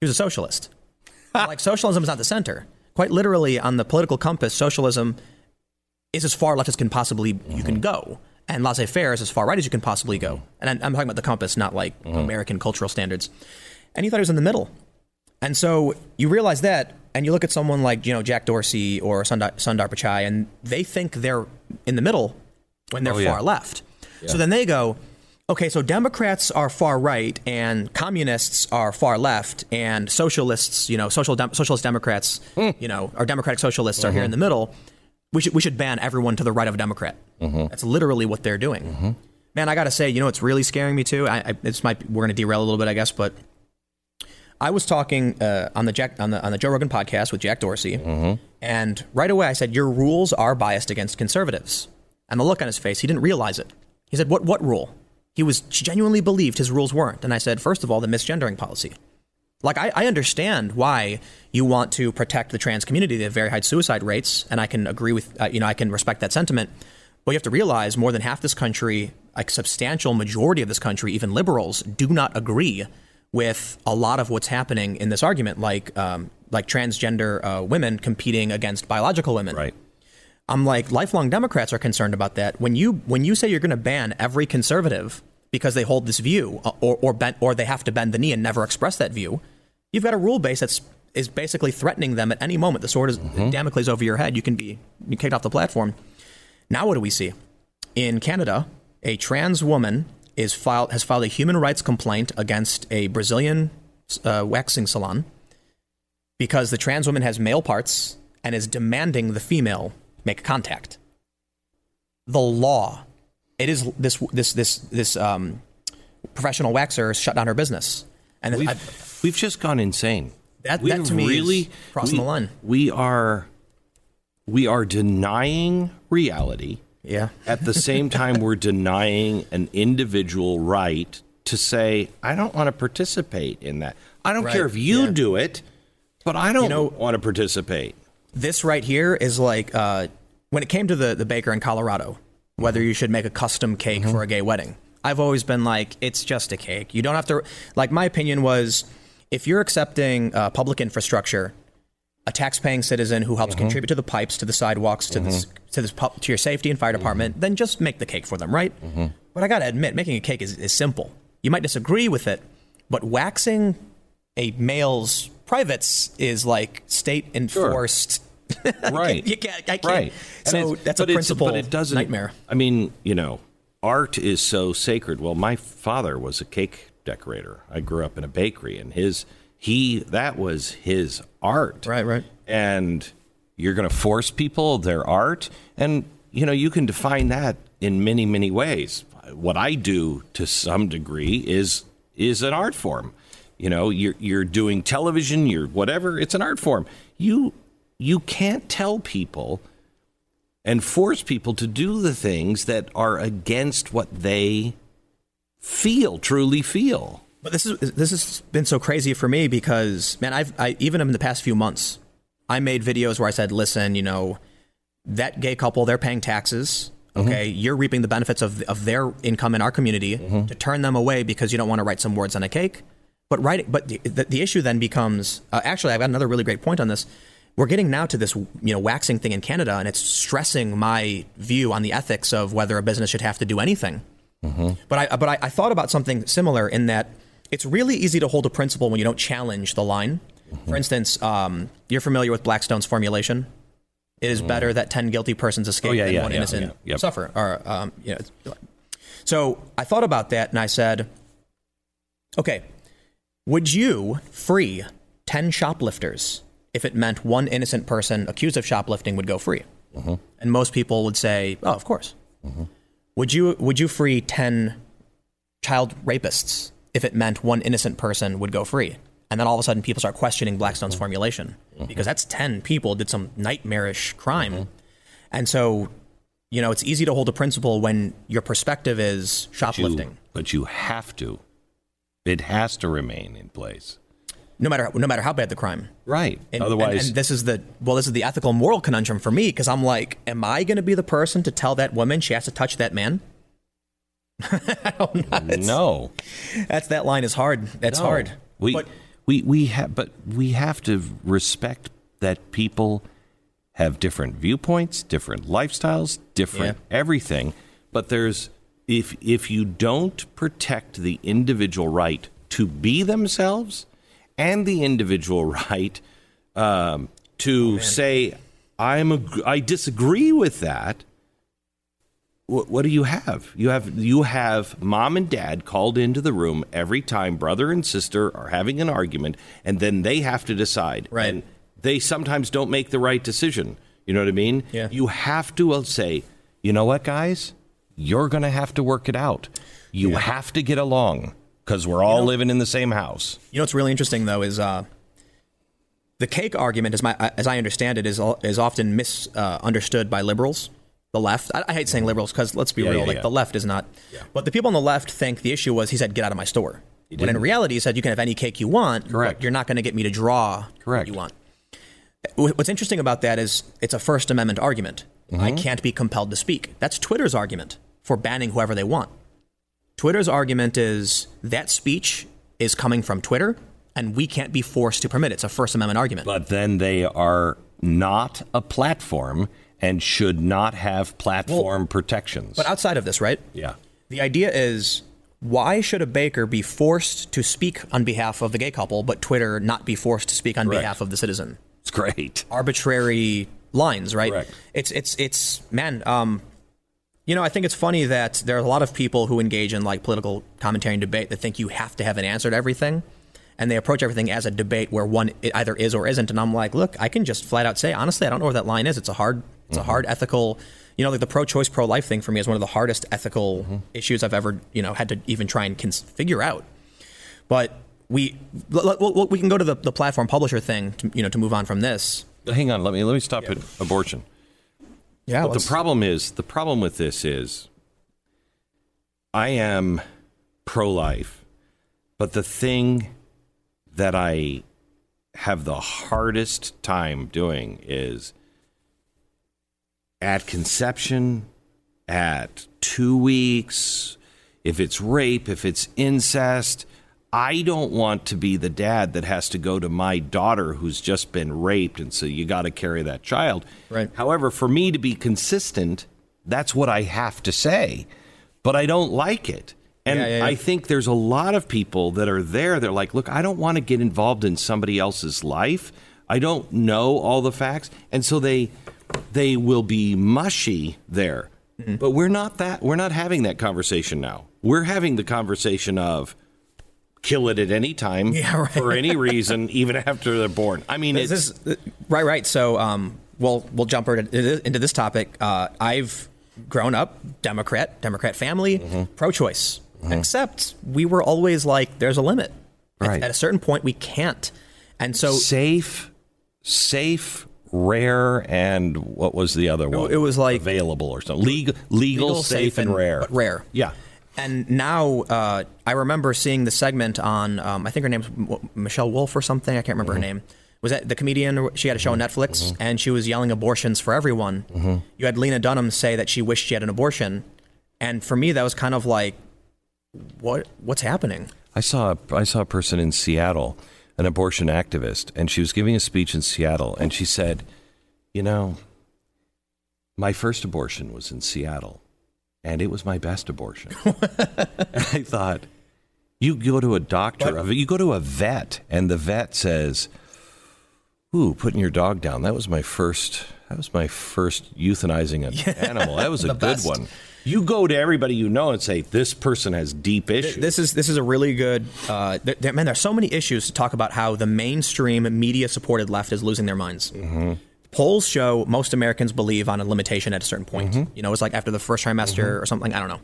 He was a socialist. like socialism is not the center. Quite literally, on the political compass, socialism is as far left as can possibly you can mm-hmm. go, and laissez-faire is as far right as you can possibly go. And I'm, I'm talking about the compass, not like mm-hmm. American cultural standards. And he thought he was in the middle. And so you realize that, and you look at someone like you know Jack Dorsey or Sundar, Sundar Pichai, and they think they're in the middle when they're Oh, yeah. far left. So then they go, okay, so Democrats are far right, and communists are far left, and socialists, you know, social dem- socialist Democrats, hmm. you know, or Democratic socialists are here mm-hmm. in the middle. We should we should ban everyone to the right of a Democrat. That's literally what they're doing. Man, I got to say, you know, it's really scaring me too. I, I it's might we're going to derail a little bit, I guess, but I was talking uh, on the Jack on the on the Joe Rogan podcast with Jack Dorsey, and right away I said your rules are biased against conservatives. And the look on his face, he didn't realize it. He said, "What what rule?" He was genuinely believed his rules weren't. And I said, first of all, the misgendering policy. Like I, I understand why you want to protect the trans community. They have very high suicide rates, and I can agree with uh, you know I can respect that sentiment. But you have to realize more than half this country, a substantial majority of this country, even liberals, do not agree with a lot of what's happening in this argument. Like um, like transgender uh, women competing against biological women. Right. I'm like lifelong Democrats are concerned about that. When you when you say you're going to ban every conservative because they hold this view uh, or or bend, or they have to bend the knee and never express that view, you've got a rule base that's is basically threatening them at any moment. The sword is Mm-hmm. Damocles over your head. You can be you kicked off the platform. Now what do we see? In Canada, a trans woman is filed has filed a human rights complaint against a Brazilian uh, waxing salon because the trans woman has male parts and is demanding the female make contact. The law, it is this this this this um, professional waxer shut down her business, and We've, we've just gone insane. That- that to me is really crossing we- the line. We are we are denying reality. yeah, At the same time, we're denying an individual right to say, I don't want to participate in that. I don't Right, care if you yeah. do it, but I don't know- want to participate. this right here is like uh, when it came to the the baker in Colorado, whether you should make a custom cake for a gay wedding. I've always been like, it's just a cake. You don't have to. Like my opinion was, if you're accepting uh, public infrastructure, a tax-paying citizen who helps mm-hmm. contribute to the pipes, to the sidewalks, to this mm-hmm. to this pub, to your safety and fire mm-hmm. department, then just make the cake for them, right? But I got to admit, making a cake is, is simple. You might disagree with it, but waxing a male's privates is like state enforced. Right. you can't. I can't. Right. So that's a principle but it doesn't, nightmare. I mean, you know, art is so sacred. Well, my father was a cake decorator. I grew up in a bakery, and his he that was his art. Right, right. And you're going to force people their art, and you know you can define that in many many ways. What I do to some degree is is an art form. You know, you're you're doing television, you're whatever. It's an art form. You you can't tell people and force people to do the things that are against what they feel, truly feel. But this is this has been so crazy for me because man, I've I, even in the past few months, I made videos where I said, listen, you know, that gay couple, they're paying taxes. Mm-hmm. Okay, you're reaping the benefits of of their income in our community. Mm-hmm. To turn them away because you don't want to write some words on a cake, but writing, but the, the, the issue then becomes uh, actually, I've got another really great point on this. We're getting now to this, you know, waxing thing in Canada, and it's stressing my view on the ethics of whether a business should have to do anything. Mm-hmm. But I but I, I thought about something similar in that it's really easy to hold a principle when you don't challenge the line. For instance, um, you're familiar with Blackstone's formulation. It is better that ten guilty persons escape Oh, yeah, than yeah, one yeah, innocent yep. suffer. Or um, you know, so I thought about that and I said, okay, would you free ten shoplifters if it meant one innocent person accused of shoplifting would go free? And most people would say, oh, of course. Would you would you free ten child rapists if it meant one innocent person would go free? And then all of a sudden, people start questioning Blackstone's mm-hmm. formulation mm-hmm. because that's ten people did some nightmarish crime, mm-hmm. and so you know it's easy to hold a principle when your perspective is You- shoplifting. but you have to. It has to remain in place. no matter no matter how bad the crime. Right. And, Otherwise, and, and this is the well, this is the ethical moral conundrum for me because I'm like, am I going to be the person to tell that woman she has to touch that man? I don't know. It's- no. That's that line is hard. That's No. hard. We But- we we have, but we have to respect that people have different viewpoints, different lifestyles, different everything. But there's if if you don't protect the individual right to be themselves and the individual right um, to say I'm a, I disagree with that what, what do you have? You have you have mom and dad called into the room every time brother and sister are having an argument, and then they have to decide. Right. And they sometimes don't make the right decision. You know what I mean? Yeah. You have to uh, say, you know what, guys, you're going to have to work it out. You have to get along because we're all living in the same house. You know what's really interesting though is uh, the cake argument, as my as I understand it, is is often misunderstood by liberals. The left. I, I hate saying liberals because let's be Yeah, real. yeah, like yeah. the left is not. But the people on the left think the issue was he said, "Get out of my store." When in reality, he said, "You can have any cake you want. Correct. But you're not going to get me to draw Correct. what you want." What's interesting about that is it's a First Amendment argument. Mm-hmm. I can't be compelled to speak. That's Twitter's argument for banning whoever they want. Twitter's argument is that speech is coming from Twitter, and we can't be forced to permit it. It's a First Amendment argument. But then they are not a platform and should not have platform protections. But outside of this, right? yeah. The idea is why should a baker be forced to speak on behalf of the gay couple, but Twitter not be forced to speak on Correct. behalf of the citizen? It's great. Arbitrary lines, right? Correct. It's it's it's man. Um, you know, I think it's funny that there are a lot of people who engage in like political commentary and debate that think you have to have an answer to everything, and they approach everything as a debate where one it either is or isn't. And I'm like, look, I can just flat out say, honestly, I don't know where that line is. It's a hard, it's a mm-hmm. hard ethical. You know, like the pro-choice, pro-life thing for me is one of the hardest ethical mm-hmm. issues I've ever you know had to even try and cons- figure out. But we l- l- we can go to the, the platform publisher thing, to, you know, to move on from this. Hang on, let me let me stop at abortion. Yeah, But the problem is the problem with this is I am pro life, but the thing that I have the hardest time doing is at conception, at two weeks, if it's rape, if it's incest. I don't want to be the dad that has to go to my daughter who's just been raped, and so you got to carry that child. Right. However, for me to be consistent, that's what I have to say, but I don't like it. And Yeah, yeah, yeah. I think there's a lot of people that are there. They're like, look, I don't want to get involved in somebody else's life. I don't know all the facts, and so they they will be mushy there. Mm-hmm. But we're not that. We're not having that conversation now. We're having the conversation of kill it at any time right. for any reason, even after they're born. I mean, it's is right, right. So, um, we'll we'll jump right into into this topic. Uh, I've grown up Democrat, Democrat family, Mm-hmm. pro-choice. Except we were always like, there's a limit. At- Right. At, a certain point, we can't. And so safe, safe, rare, and what was the other one? it was like- available or something. Legal, legal, safe, and, rare. but rare. Yeah. And now uh, I remember seeing the segment on, um, I think her name's Michelle Wolf or something. I can't remember Mm-hmm. her name. Was that the comedian? She had a show on Netflix, and she was yelling abortions for everyone. Mm-hmm. You had Lena Dunham say that she wished she had an abortion, and for me, that was kind of like, what what's happening? I saw I saw a person in Seattle, an abortion activist, and she was giving a speech in Seattle, and she said, "You know, my first abortion was in Seattle, and it was my best abortion." and I thought, you go to a doctor, you go to a vet, and the vet says, "Ooh, putting your dog down. That was my first. That was my first euthanizing an animal. That was a good best. one." You go to everybody you know and say, "This person has deep issues." This is this is a really good. Uh, there, there- man, there's so many issues to talk about how the mainstream media-supported left is losing their minds. Mm-hmm. Polls show most Americans believe on a limitation at a certain point. Mm-hmm. You know, it's like after the first trimester mm-hmm. or something. I don't know.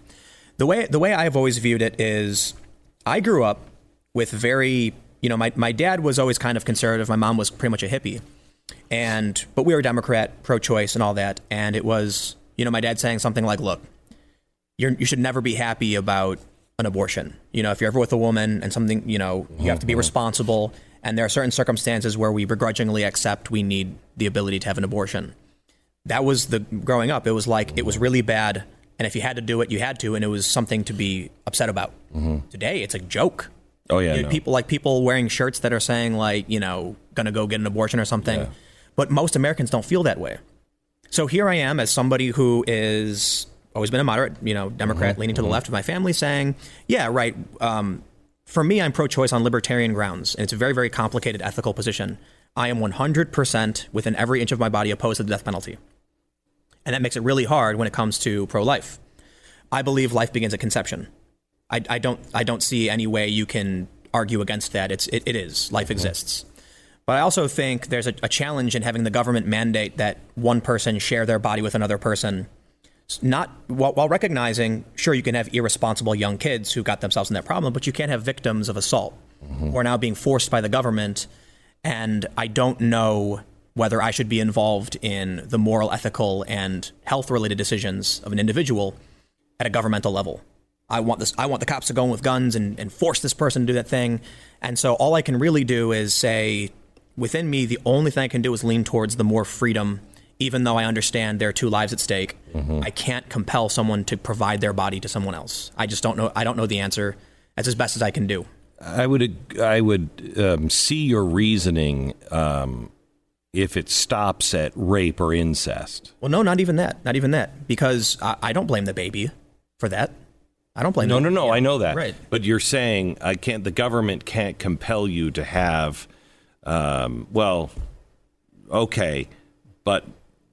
The way the way I've always viewed it is, I grew up with very. You know, my, my dad was always kind of conservative. My mom was pretty much a hippie, and but we were Democrat, pro-choice, and all that. And it was, you know, my dad saying something like, "Look, you're, you should never be happy about an abortion. You know, if you're ever with a woman and something, you know, you have to be uh-huh. responsible. And there are certain circumstances where we begrudgingly accept we need the ability to have an abortion. That was the growing up. It was like it was really bad, and if you had to do it, you had to, and it was something to be upset about. Mm-hmm. Today, it's a joke. Oh, yeah, You know, no. people like people wearing shirts that are saying like, you know, gonna go get an abortion or something. But most Americans don't feel that way. So here I am as somebody who is always been a moderate, you know, Democrat mm-hmm. leaning to the mm-hmm. left of my family, saying, "Yeah, right." Um, for me, I'm pro-choice on libertarian grounds, and it's a very, very complicated ethical position. I am 100% within every inch of my body opposed to the death penalty, and that makes it really hard when it comes to pro-life. I believe life begins at conception. I, I don't, I don't see any way you can argue against that. It's, it, it is life mm-hmm. exists. But I also think there's a, a challenge in having the government mandate that one person share their body with another person. Not while, while recognizing, sure, you can have irresponsible young kids who got themselves in that problem, but you can't have victims of assault mm-hmm. who are now being forced by the government. And I don't know whether I should be involved in the moral, ethical, and health related decisions of an individual at a governmental level. I want this. I want the cops to go in with guns and, and force this person to do that thing. And so all I can really do is say, within me, the only thing I can do is lean towards the more freedom. Even though I understand there are two lives at stake, I can't compel someone to provide their body to someone else. I just don't know. I don't know the answer. That's as best as I can do. I would I would um, see your reasoning um, if it stops at rape or incest. Well, no, not even that. Not even that. Because I, I don't blame the baby for that. I don't blame. No, no, no. I know that. Right. But you're saying I can't. The government can't compel you to have. Um, well, okay, but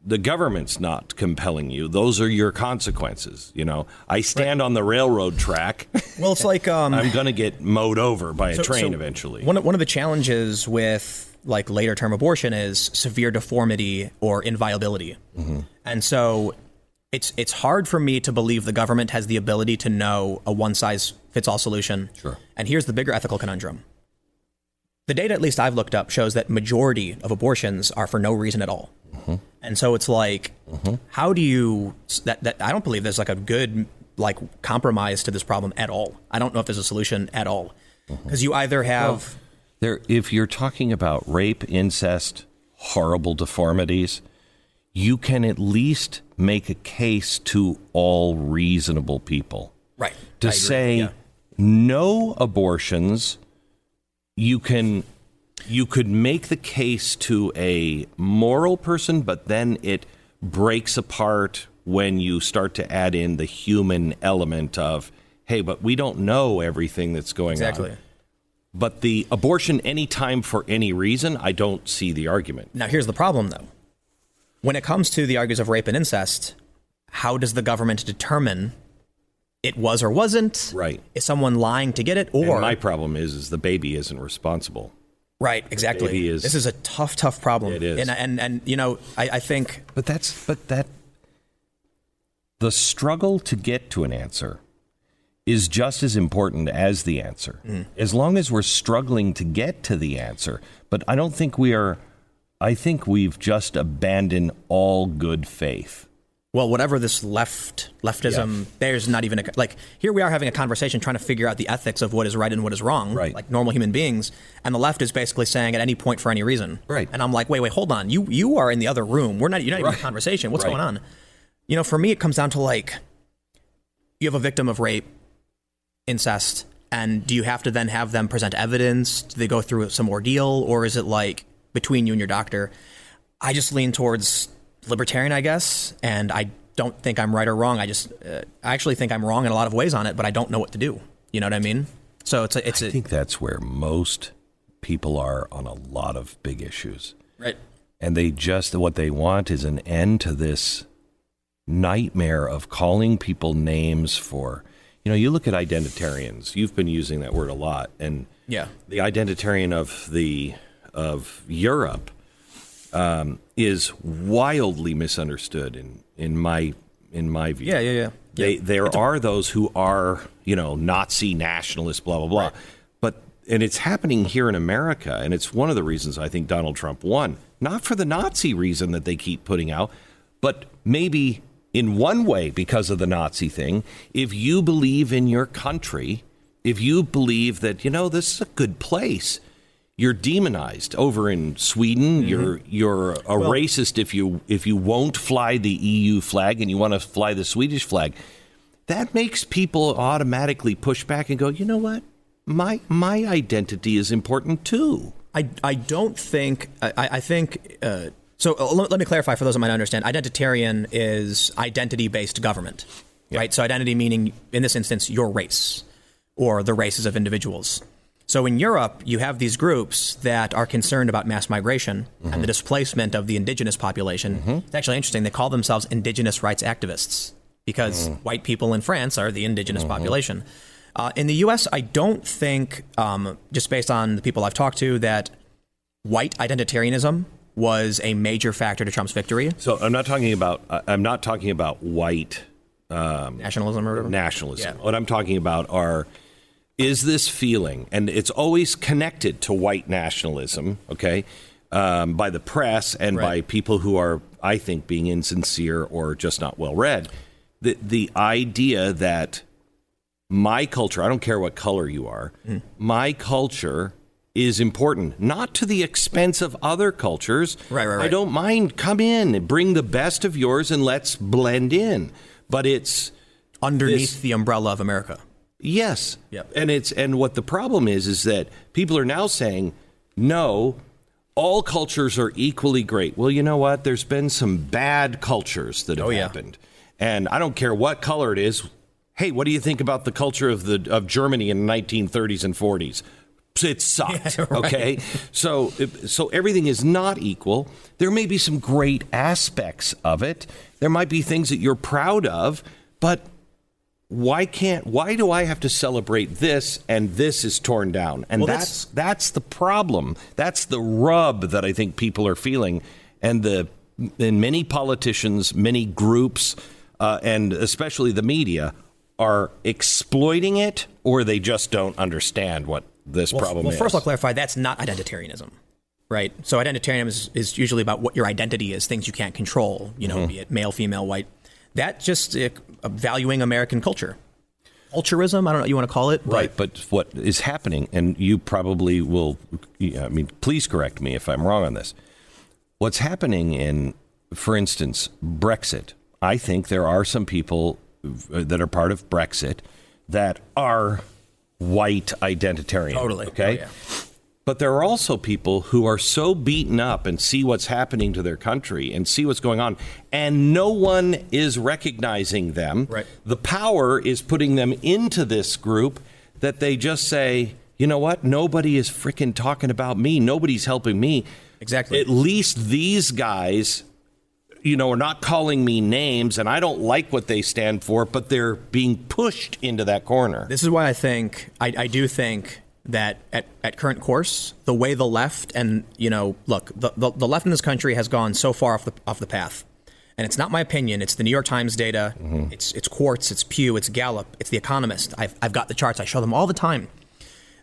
the government's not compelling you. Those are your consequences. You know, I stand on the railroad track. Well, it's like um, I'm going to get mowed over by a train so eventually. One of, one of the challenges with like later term abortion is severe deformity or inviolability, Mm-hmm. and so it's it's hard for me to believe the government has the ability to know a one size fits all solution. Sure. And here's the bigger ethical conundrum. The data, at least I've looked up, shows that majority of abortions are for no reason at all. Mm-hmm. And so it's like, how do you that, that I don't believe there's like a good like compromise to this problem at all. I don't know if there's a solution at all Mm-hmm. because you either have there, if you're talking about rape, incest, horrible deformities, you can at least make a case to all reasonable people. right to say yeah. no abortions you can you could make the case to a moral person but then it breaks apart when you start to add in the human element of hey but we don't know everything that's going exactly. on but the abortion anytime for any reason i don't see the argument Now here's the problem though. When it comes to the arguments of rape and incest, how does the government determine it was or wasn't? Right. Is someone lying to get it and or my problem is is the baby isn't responsible Right, exactly. baby is- this is a tough, tough problem. It is. And and, and you know, I, I think But that's but that the struggle to get to an answer is just as important as the answer. Mm. As long as we're struggling to get to the answer, but I don't think we are I think we've just abandoned all good faith. Well, whatever this left leftism, there's not even a like. Here we are having a conversation trying to figure out the ethics of what is right and what is wrong, Right. like normal human beings, and the left is basically saying at any point for any reason, Right. And I'm like, wait, wait, hold on, you you are in the other room. We're not. You're not even in a conversation. What's Right. going on? You know, for me, it comes down to like, you have a victim of rape, incest, and do you have to then have them present evidence? Do they go through some ordeal, or is it like between you and your doctor? I just lean towards libertarian, I guess, and I don't think I'm right or wrong. I just, uh, I actually think I'm wrong in a lot of ways on it, but I don't know what to do. You know what I mean? So it's a, it's I a think that's where most people are on a lot of big issues. right. and they just what they want is an end to this nightmare of calling people names for you know you look at identitarians you've been using that word a lot and Yeah. the identitarian of the of Europe um, is wildly misunderstood in in my in my view Yeah, yeah, yeah. they, Yeah. there are those who are, you know, Nazi nationalists, blah blah blah. But and it's happening here in America, and it's one of the reasons I think Donald Trump won. Not for the Nazi reason that they keep putting out, but maybe in one way because of the Nazi thing. If you believe in your country, if you believe that you know this is a good place, you're demonized over in Sweden. You're you're a racist if you if you won't fly the EU flag and you want to fly the Swedish flag. That makes people automatically push back and go, you know what? My my identity is important too. I, I don't think I, I think uh, so. uh, Let, let me clarify for those that might not understand. Identitarian is identity based government, right? So identity meaning in this instance your race or the races of individuals. So in Europe, you have these groups that are concerned about mass migration and the mm-hmm. displacement of the indigenous population. Mm-hmm. It's actually interesting. They call themselves indigenous rights activists because mm. white people in France are the indigenous mm-hmm. population. Uh, in the U.S., I don't think, um, just based on the people I've talked to, that white identitarianism was a major factor to Trump's victory. So I'm not talking about I'm not talking about white um, Nationalism or whatever. nationalism. Yeah. What I'm talking about are is this feeling, and it's always connected to white nationalism, okay, um, by the press and by people who are, I think, being insincere or just not well read. The the idea that my culture, I don't care what color you are, Hmm. my culture is important, not to the expense of other cultures. Right, right, right. I don't mind. Come in, bring the best of yours, and let's blend in. But it's Underneath This- the umbrella of America. Yes. Yep. And it's and what the problem is is that people are now saying no all cultures are equally great. Well, you know what? There's been some bad cultures that have Oh, yeah. happened. And I don't care what color it is. Hey, what do you think about the culture of the of Germany in the 1930s and 40s? It sucked. Yeah, right. Okay, so so everything is not equal. There may be some great aspects of it. There might be things that you're proud of, but why can't why do I have to celebrate this and this is torn down? And Well, that's that's- that's the problem. That's the rub that I think people are feeling, and the and many politicians, many groups, uh, and especially the media are exploiting it, or they just don't understand what this Well, problem well is. first I'll clarify that's not identitarianism, right? So identitarianism is, is usually about what your identity is, things you can't control, you know, Mm-hmm. be it male, female, white. That just valuing American culture. Culturism, I don't know what you want to call it, but Right, but what is happening, and you probably will, I mean, please correct me if I'm wrong on this. What's happening in, for instance, Brexit, I think there are some people that are part of Brexit that are white identitarian. Totally. Okay. Oh, yeah. But there are also people who are so beaten up and see what's happening to their country and see what's going on, and no one is recognizing them. Right. The power is putting them into this group that they just say, you know what? Nobody is freaking talking about me. Nobody's helping me. Exactly. At least these guys, you know, are not calling me names, and I don't like what they stand for, but they're being pushed into that corner. This is why I think I, I do think that at, at current course, the way the left and you know, look, the, the, the left in this country has gone so far off the off the path, and it's not my opinion. It's the New York Times data. Mm-hmm. It's it's Quartz. It's Pew. It's Gallup. It's The Economist. I've I've got the charts. I show them all the time.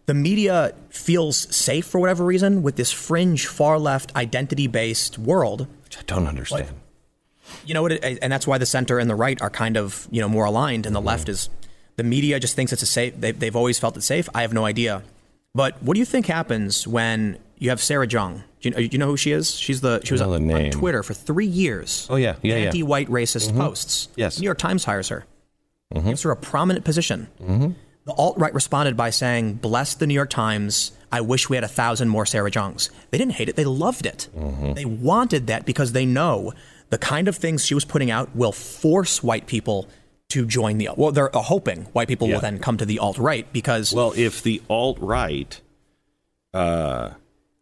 The media feels safe for whatever reason with this fringe, far left, identity based world Which I don't understand. you know what? It, and that's why the center and the right are kind of you know more aligned, and the mm-hmm. left is the media just thinks it's a safe. They, they've always felt it safe. I have no idea. But what do you think happens when you have Sarah Jeong? Do you, do you know who she is? She's the she was on, name. on Twitter for three years. Oh, yeah. Yeah, yeah. anti-white racist mm-hmm. posts. Yes. New York Times hires her, mm-hmm. gives her a prominent position. Mm-hmm. The alt right responded by saying, "Bless the New York Times." I wish we had a thousand more Sarah Jeongs. They didn't hate it; they loved it. They wanted that because they know the kind of things she was putting out will force white people to join the. Well, they're hoping white people Yeah. will then come to the alt right because Well, if the alt right uh,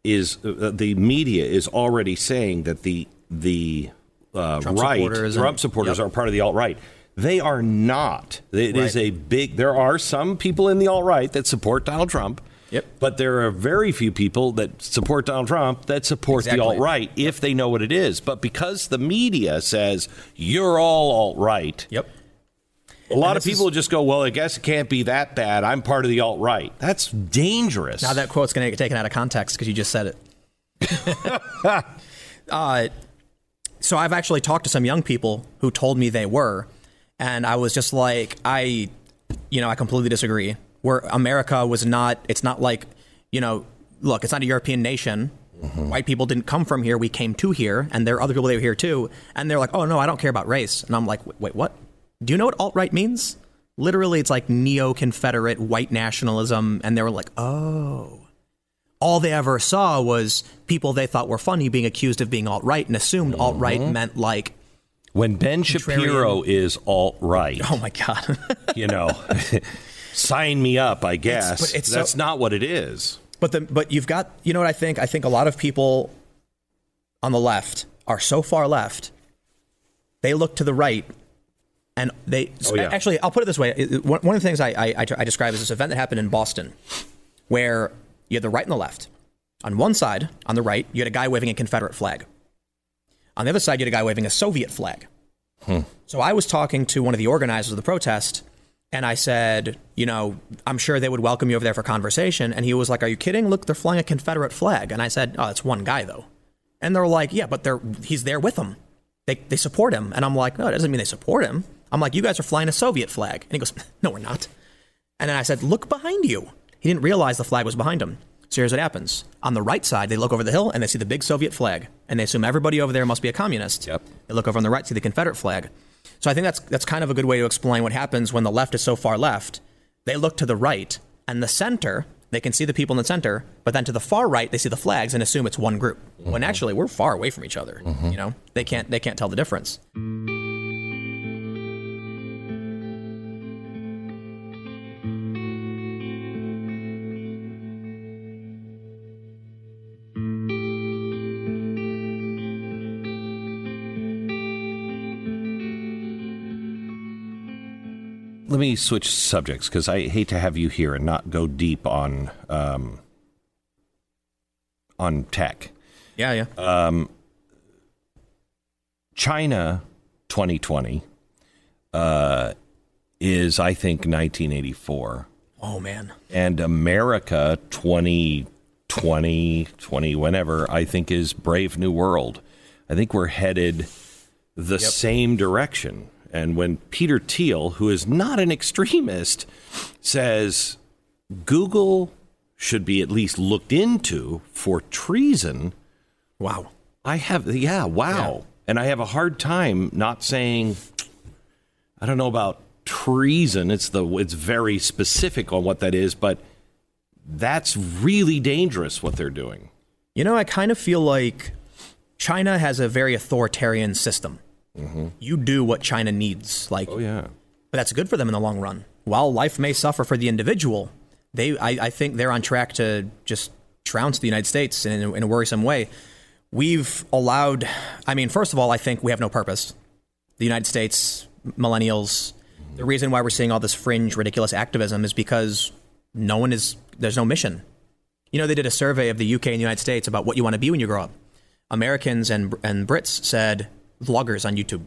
is uh, the media is already saying that the the uh, Trump right supporters and- Trump supporters yep. are part of the alt right. They are not. It is Right. a big. There are some people in the alt right that support Donald Trump. Yep. But there are very few people that support Donald Trump that support Exactly. the alt right if they know what it is. But because the media says you're all alt right, yep. A lot of this is- people just go, "Well, I guess it can't be that bad. I'm part of the alt right." That's dangerous. Now that quote's going to get taken out of context because you just said it. uh, so I've actually talked to some young people who told me they were, and I was just like, I, you know, I completely disagree. Where America was not, it's not like, you know, look, it's not a European nation. White people didn't come from here. We came to here, and there are other people that were here too. And they're like, oh no, I don't care about race. And I'm like, wait, what? Do you know what alt right means? Literally, it's like neo Confederate white nationalism. And they were like, oh all they ever saw was people they thought were funny being accused of being alt right and assumed mm-hmm. alt right meant like, when Ben Shapiro is alt right, oh my god. you know, sign me up. I guess but it's that's so- not what it is. but the but you've got you know what I think? I think a lot of people on the left are so far left, they look to the right. And they Oh, yeah. actually, I'll put it this way. One of the things I, I, I, describe is this event that happened in Boston, where you had the right and the left. On one side, on the right, you had a guy waving a Confederate flag. On the other side, you had a guy waving a Soviet flag. Hmm. So I was talking to one of the organizers of the protest, and I said, you know, I'm sure they would welcome you over there for conversation. And he was like, Are you kidding? Look, they're flying a Confederate flag. And I said, Oh, it's one guy though. And they're like, Yeah, but they're he's there with them. They they support him. And I'm like, No, it doesn't mean they support him. I'm like, You guys are flying a Soviet flag. And he goes, No, we're not. And then I said, Look behind you. He didn't realize the flag was behind him. So here's what happens. On the right side, they look over the hill and they see the big Soviet flag. And they assume everybody over there must be a communist. Yep. They look over on the right, see the Confederate flag. So I think that's that's kind of a good way to explain what happens when the left is so far left. they look to the right and the center. They can see the people in the center, but then to the far right, they see the flags and assume it's one group. When mm-hmm. actually we're far away from each other. Mm-hmm. You know, they can't they can't tell the difference. Me switch subjects because I hate to have you here and not go deep on um, on tech. Yeah, yeah. Um, China 2020 uh, is, I think, 1984, oh man. and America 2020, 20, whenever, I think, is Brave New World. I think we're headed the same direction. And when Peter Thiel, who is not an extremist, says Google should be at least looked into for treason, Wow. I have, yeah, wow. And I have a hard time not saying, I don't know about treason. It's the, it's very specific on what that is, but that's really dangerous what they're doing. You know, I kind of feel like China has a very authoritarian system. You do what China needs, like, Oh yeah. but that's good for them in the long run. While life may suffer for the individual, they, I, I think, they're on track to just trounce the United States in, in a worrisome way. We've allowed. I mean, first of all, I think we have no purpose. The United States, millennials. The reason why we're seeing all this fringe, ridiculous activism is because no one is. There's no mission. You know, they did a survey of the UK and the United States about what you want to be when you grow up. Americans and and Brits said vloggers on YouTube.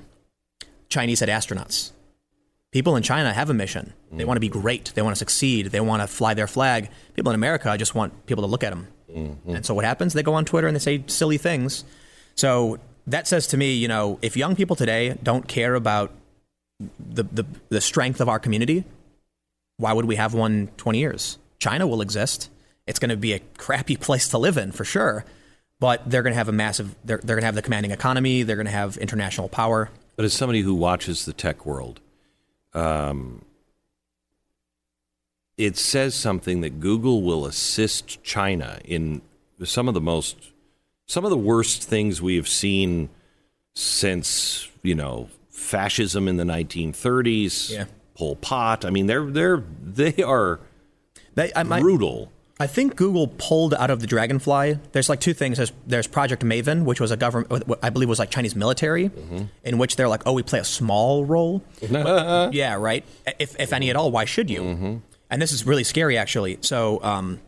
Chinese said astronauts. People in China have a mission. They want to be great. They want to succeed. They want to fly their flag. People in America just want people to look at them. Mm-hmm. And so what happens? They go on Twitter and they say silly things. So that says to me, you know, if young people today don't care about the, the, the strength of our community, why would we have one 20 years? China will exist. It's going to be a crappy place to live in for sure, but they're going to have a massive, they're, they're going to have the commanding economy. They're going to have international power. But as somebody who watches the tech world, um, it says something that Google will assist China in some of the most, some of the worst things we have seen since you know fascism in the 1930s. Yeah. Pol Pot. I mean, they're they're they are They, I, brutal. I think Google pulled out of the Dragonfly. There's like two things. There's, there's Project Maven, which was a government, I believe was like Chinese military, mm-hmm. in which they're like, oh, we play a small role. yeah, right. If, if any at all, why should you? Mm-hmm. And this is really scary, actually. So um,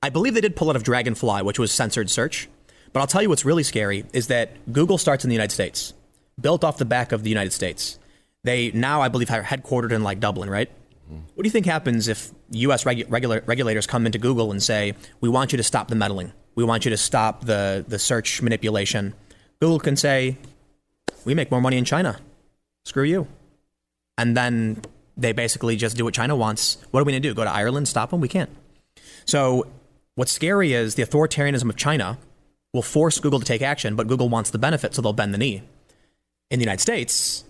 I believe they did pull out of Dragonfly, which was censored search. But I'll tell you what's really scary is that Google starts in the United States, built off the back of the United States. They now, I believe, are headquartered in like Dublin, right? Mm-hmm. What do you think happens if U.S. Regu- regula- regulators come into Google and say, "We want you to stop the meddling. We want you to stop the the search manipulation"? Google can say, "We make more money in China. Screw you," and then they basically just do what China wants. What are we going to do? Go to Ireland? Stop them? We can't. So, what's scary is the authoritarianism of China will force Google to take action, but Google wants the benefit, so they'll bend the knee. In the United States,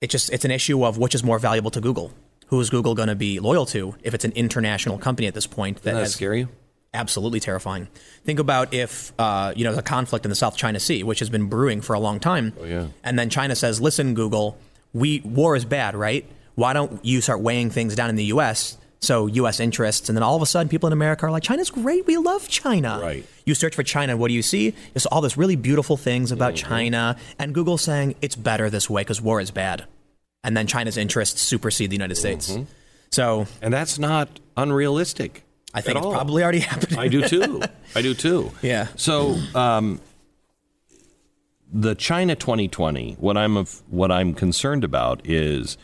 it just it's an issue of which is more valuable to Google. Who is Google going to be loyal to if it's an international company at this point that Doesn't that has scare you? absolutely terrifying. Think about if uh, you know the conflict in the South China Sea, which has been brewing for a long time, Oh, yeah. and then China says, "Listen, Google, we war is bad, right? Why don't you start weighing things down in the U.S. So U.S. interests, and then all of a sudden, people in America are like, "China's great, we love China." Right. You search for China, what do you see? It's all this really beautiful things about Mm-hmm. China, and Google saying it's better this way because war is bad, and then China's interests supersede the United States. Mm-hmm. So And that's not unrealistic. I think it's all. probably already happening. I do too. I do too. Yeah. So, um, the China 2020, what I'm of, what I'm concerned about is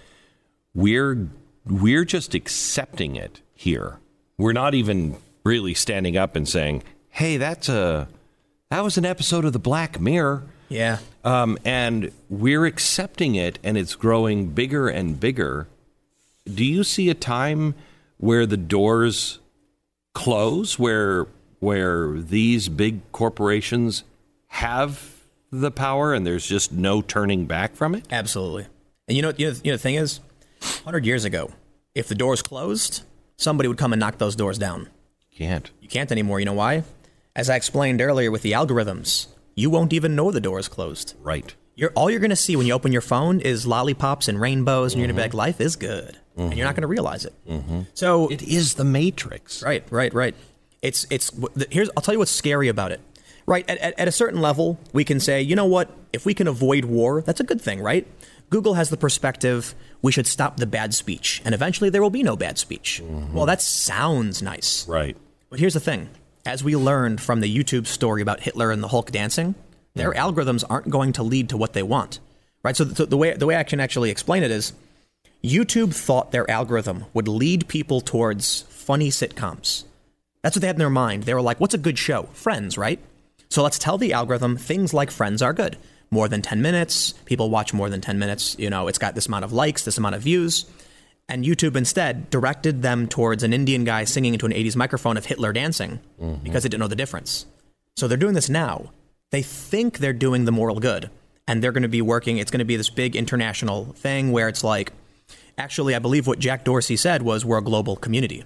we're we're just accepting it here. We're not even really standing up and saying, "Hey, that's a that was an episode of the Black Mirror." Yeah. Um, and we're accepting it, and it's growing bigger and bigger. Do you see a time where the doors close, where where these big corporations have the power, and there's just no turning back from it? Absolutely. And you know, you know, you know the thing is, hundred years ago, If the doors closed, somebody would come and knock those doors down. You Can't. You can't anymore. You know why? As I explained earlier with the algorithms, you won't even know the door is closed. Right. You're, all you're going to see when you open your phone is lollipops and rainbows, and you're going to be mm-hmm. like, life is good. And you're not mm-hmm. going to realize it. Mm-hmm. So, It is the Matrix. right, right, right. It's, it's, here's, I'll tell you what's scary about it. Right, at, at, at a certain level, we can say, you know what? If we can avoid war, that's a good thing, right? Google has the perspective we should stop the bad speech, and eventually there will be no bad speech. Well, that sounds nice. Right. But here's the thing as we learned from the YouTube story about Hitler and the Hulk dancing, their algorithms aren't going to lead to what they want. Right? So the, the way the way I can actually explain it is YouTube thought their algorithm would lead people towards funny sitcoms. That's what they had in their mind. They were like, what's a good show? Friends, right? So let's tell the algorithm things like Friends are good. More than 10 minutes, people watch more than 10 minutes, you know, it's got this amount of likes, this amount of views. And YouTube instead directed them towards an Indian guy singing into an 80s microphone of Hitler dancing mm-hmm. because they didn't know the difference. So they're doing this now. They think they're doing the moral good, and they're going to be working. It's going to be this big international thing where it's like, actually, I believe what Jack Dorsey said was we're a global community.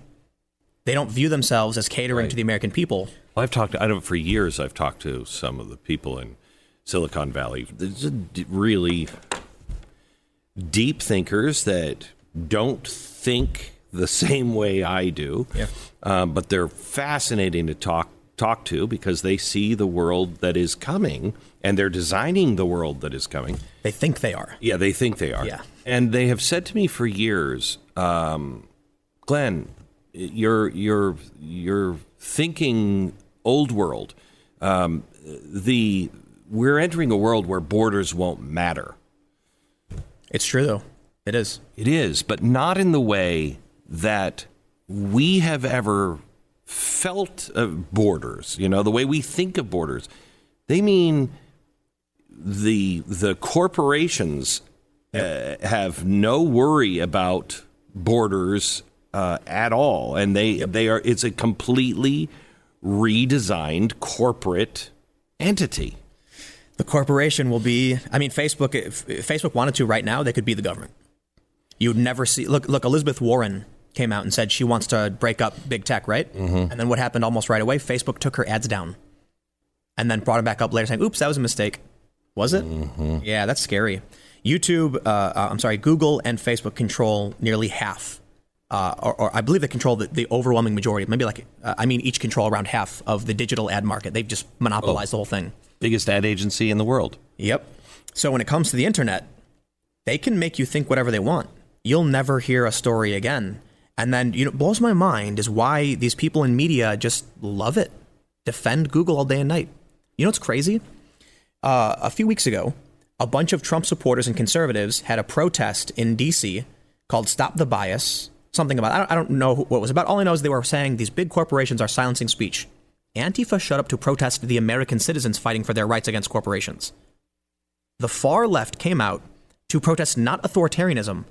They don't view themselves as catering to the American people. Well, I've talked. I don't. For years, I've talked to some of the people in Silicon Valley. There's really deep thinkers that don't think the same way I do. Yeah. Um, but they're fascinating to talk talk to because they see the world that is coming and they're designing the world that is coming. They think they are. Yeah, they think they are. Yeah. and they have said to me for years, um, Glenn, you're you're you're thinking old world. Um, the we're entering a world where borders won't matter. It's true, though. It is. It is, but not in the way that we have ever felt of borders. You know, the way we think of borders. They mean the the corporations uh, have no worry about borders uh, at all, and they they are. It's a completely redesigned corporate entity. The corporation will be. I mean, Facebook. If if Facebook wanted to right now, they could be the government. You'd never see. Look, look. Elizabeth Warren came out and said she wants to break up big tech, right? Mm-hmm. And then what happened almost right away? Facebook took her ads down, and then brought it back up later, saying, "Oops, that was a mistake." Was it? Yeah, that's scary. YouTube. Uh, uh, I'm sorry. Google and Facebook control nearly half. Uh, or, or I believe they control the, the overwhelming majority. Maybe like uh, I mean, each control around half of the digital ad market. They've just monopolized the whole thing. Biggest ad agency in the world. Yep. So when it comes to the internet, they can make you think whatever they want. You'll never hear a story again. And then, you know, blows my mind is why these people in media just love it, defend Google all day and night. You know what's crazy? Uh, a few weeks ago, a bunch of Trump supporters and conservatives had a protest in D.C. called "Stop the Bias." Something about I don't, I don't know what it was about. All I know is they were saying these big corporations are silencing speech. Antifa showed up to protest the American citizens fighting for their rights against corporations. The far left came out to protest not authoritarianism,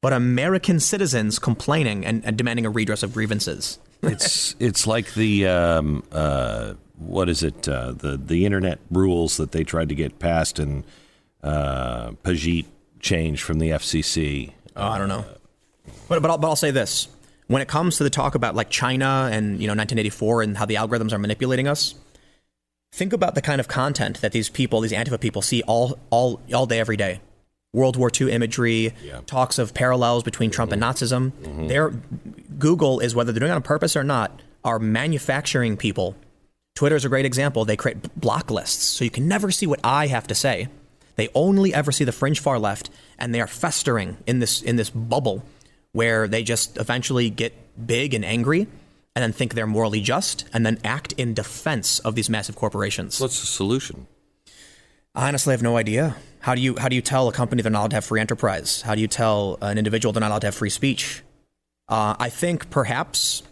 but American citizens complaining and, and demanding a redress of grievances. it's it's like the um, uh, what is it uh, the the internet rules that they tried to get passed and uh, Pajit changed from the FCC. Oh, I don't know. But, but, I'll, but I'll say this. When it comes to the talk about like China and you know 1984 and how the algorithms are manipulating us, think about the kind of content that these people, these Antifa people, see all all all day, every day. World War II imagery, Yeah. talks of parallels between Trump and Nazism. Mm-hmm. Their Google is whether they're doing it on purpose or not, are manufacturing people. Twitter is a great example. They create block lists, so you can never see what I have to say. They only ever see the fringe far left, and they are festering in this in this bubble where they just eventually get big and angry, and then think they're morally just, and then act in defense of these massive corporations. What's the solution? I honestly have no idea. How do you how do you tell a company they're not allowed to have free enterprise? How do you tell an individual they're not allowed to have free speech? Uh, I think perhaps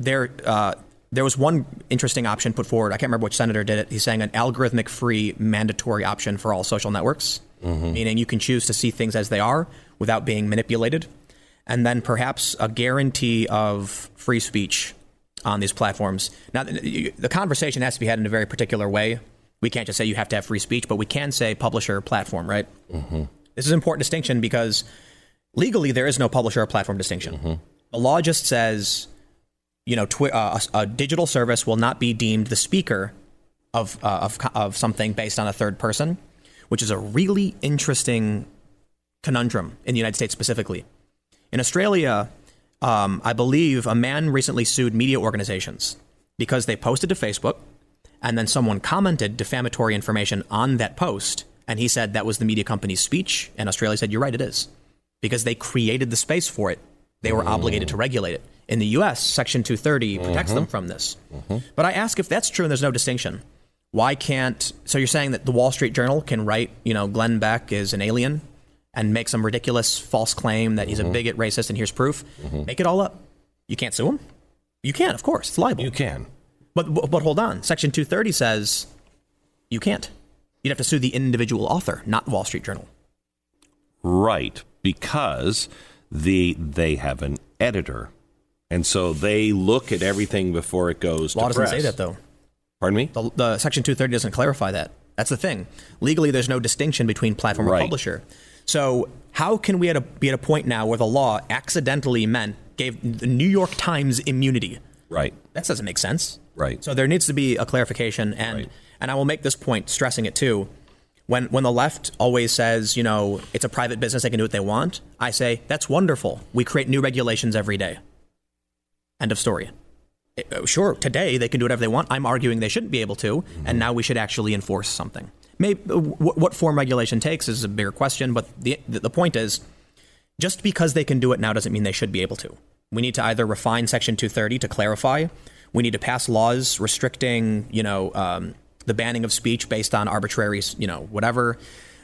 there uh, there was one interesting option put forward. I can't remember which senator did it. He's saying an algorithmic free mandatory option for all social networks, meaning you can choose to see things as they are without being manipulated, and then perhaps a guarantee of free speech on these platforms. Now, the the conversation has to be had in a very particular way. We can't just say you have to have free speech, but we can say publisher platform, right? This is an important distinction because Legally, there is no publisher or platform distinction. The law just says, you know, twi- uh, a, a digital service will not be deemed the speaker of, uh, of, of something based on a third person, which is a really interesting conundrum in the United States specifically. In Australia, um, I believe a man recently sued media organizations because they posted to Facebook and then someone commented defamatory information on that post and he said that was the media company's speech and Australia said you're right it is. Because they created the space for it. They were obligated to regulate it. In the US section 230 protects them from this. But I ask if that's true and there's no distinction. Why can't so you're saying that the Wall Street Journal can write you know Glenn Beck is an alien and make some ridiculous false claim that he's a bigot racist and here's proof? Make it all up. You can't sue him? You can of course. It's liable You can. But, but hold on. Section 230 says you can't. You'd have to sue the individual author, not Wall Street Journal. Right, because the they have an editor, and so they look at everything before it goes Law to doesn't press. say that though. Pardon me. The, the Section 230 doesn't clarify that. That's the thing. Legally, there's no distinction between platform Right. or publisher. So how can we at a, be at a point now where the law accidentally meant gave the New York Times immunity? Right. That doesn't make sense. Right. So there needs to be a clarification, and Right. and I will make this point, stressing it too. When when the left always says, you know, it's a private business, they can do what they want, I say that's wonderful. We create new regulations every day. End of story. Eh, uh, Sure, today they can do whatever they want. I'm arguing they shouldn't be able to, and now we should actually enforce something. Maybe uh, wh- what form regulation takes is a bigger question, but the the point is, just because they can do it now doesn't mean they should be able to. We need to either refine Section 230 to clarify. We need to pass laws restricting, you know, um, the banning of speech based on arbitrary, you know, whatever.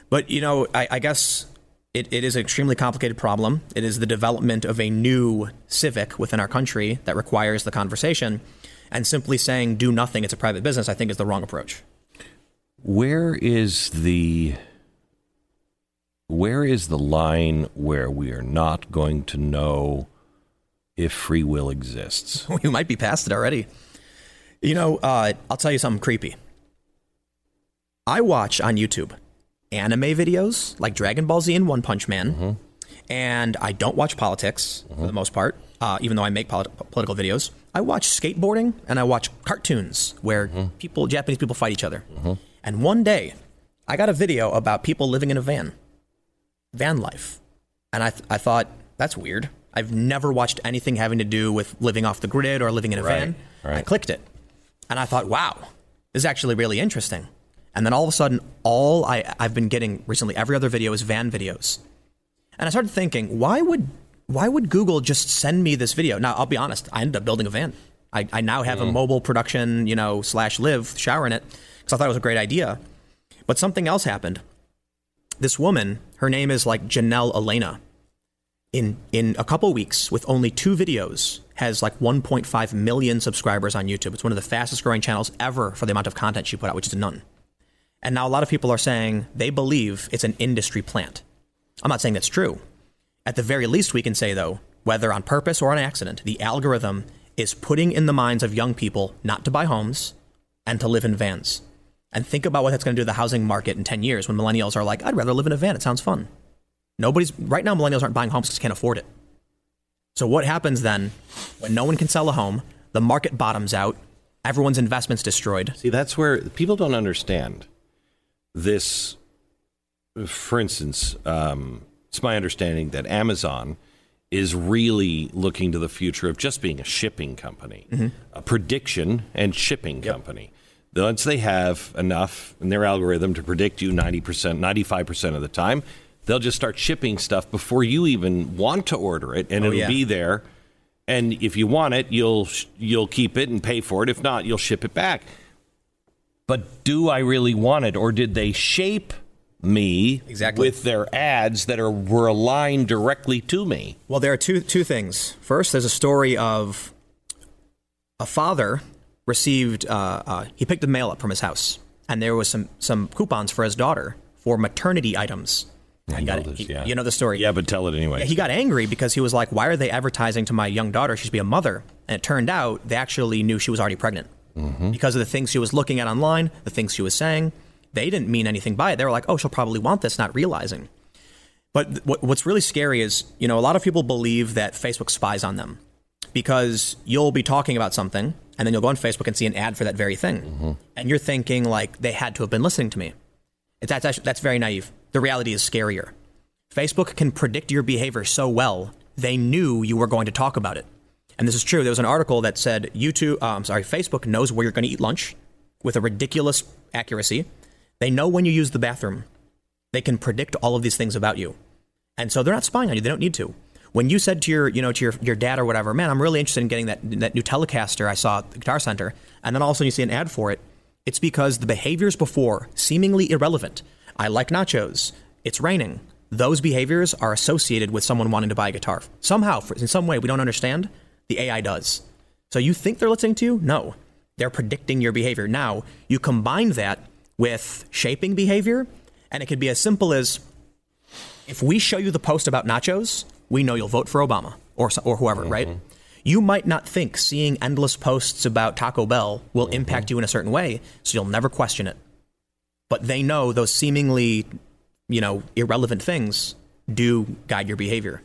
But you know, I, I guess it, it is an extremely complicated problem. It is the development of a new civic within our country that requires the conversation. And simply saying do nothing, it's a private business, I think is the wrong approach. Where is the where is the line where we are not going to know if free will exists? we might be past it already. You know, uh, I'll tell you something creepy. I watch on YouTube anime videos like Dragon Ball Z and One Punch Man, and I don't watch politics for the most part, uh, even though I make polit- political videos. I watch skateboarding and I watch cartoons where people, Japanese people, fight each other. And one day, I got a video about people living in a van, van life, and I, th- I thought that's weird. I've never watched anything having to do with living off the grid or living in a Right, van. I clicked it, and I thought, wow, this is actually really interesting. And then all of a sudden, all I, I've been getting recently, every other video is van videos. And I started thinking, why would why would Google just send me this video? Now, I'll be honest, I ended up building a van. I, I now have a mm. mobile production, you know, slash live shower in it because I thought it was a great idea. But something else happened. This woman, her name is like Jenelle Eliana. In in a couple weeks, with only two videos, has like 1.5 million subscribers on YouTube. It's one of the fastest growing channels ever for the amount of content she put out, which is none. And now a lot of people are saying they believe it's an industry plant. I'm not saying that's true. At the very least, we can say, though, whether on purpose or on accident, the algorithm is putting in the minds of young people not to buy homes and to live in vans. And think about what that's going to do to the housing market in 10 years when millennials are like, I'd rather live in a van. It sounds fun. Nobody's, right now, millennials aren't buying homes because can't afford it. So what happens then when no one can sell a home, the market bottoms out, everyone's investments destroyed? See, that's where people don't understand this. For instance, um, it's my understanding that Amazon is really looking to the future of just being a shipping company, a prediction and shipping company. Once they have enough in their algorithm to predict you 90%, 95% of the time, they'll just start shipping stuff before you even want to order it, and Oh, it'll yeah. be there. And if you want it, you'll you'll keep it and pay for it. If not, you'll ship it back. But do I really want it, or did they shape me Exactly. with their ads that are were aligned directly to me? Well, there are two two things. First, there's a story of a father received uh, uh, he picked the mail up from his house, and there was some some coupons for his daughter for maternity items. I got- this, he- yeah. You know the story. Yeah, but tell it anyway. He got angry because he was like, "Why are they advertising to my young daughter? She should be a mother." And it turned out they actually knew she was already pregnant Mm-hmm. because of the things she was looking at online, the things she was saying. They didn't mean anything by it. They were like, "Oh, she'll probably want this," not realizing. But what, what's really scary is, you know, a lot of people believe that Facebook spies on them because you'll be talking about something and then you'll go on Facebook and see an ad for that very thing. Mm-hmm. And you're thinking, like, they had to have been listening to me. That's, actually, that's very naive. The reality is scarier. Facebook can predict your behavior so well, they knew you were going to talk about it. And this is true. There was an article that said YouTube, uh, I'm sorry, Facebook knows where you're going to eat lunch with a ridiculous accuracy. They know when you use the bathroom. They can predict all of these things about you. And so they're not spying on you. They don't need to. When you said to your, you know, to your, your dad or whatever, man, I'm really interested in getting that, that new Telecaster I saw at the Guitar Center, and then all of a sudden you see an ad for it, it's because the behaviors before, seemingly irrelevant, I like nachos, it's raining, those behaviors are associated with someone wanting to buy a guitar. Somehow, in some way, we don't understand, the AI does. So you think they're listening to you? No. They're predicting your behavior. Now, you combine that with shaping behavior, and it could be as simple as if we show you the post about nachos, we know you'll vote for Obama or, or whoever, mm-hmm. right? You might not think seeing endless posts about Taco Bell will mm-hmm. impact you in a certain way, so you'll never question it. But they know those seemingly, you know, irrelevant things do guide your behavior.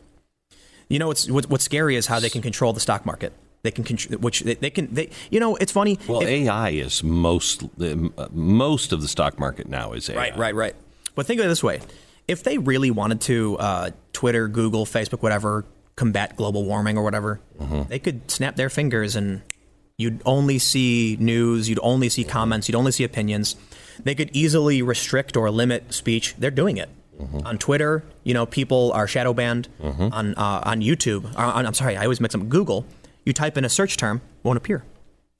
You know, what's what's scary is how they can control the stock market. They can which they, they, can they. You know, it's funny. Well, AI is most most of the stock market now is AI. Right, right, right. But think of it this way: if they really wanted to, uh, Twitter, Google, Facebook, whatever, combat global warming or whatever, mm-hmm. they could snap their fingers and you'd only see news, you'd only see comments, you'd only see opinions. They could easily restrict or limit speech. They're doing it. Mm-hmm. On Twitter, you know, people are shadow banned. Mm-hmm. On uh, on YouTube, uh, on, I'm sorry, I always mix up Google. You type in a search term, won't appear,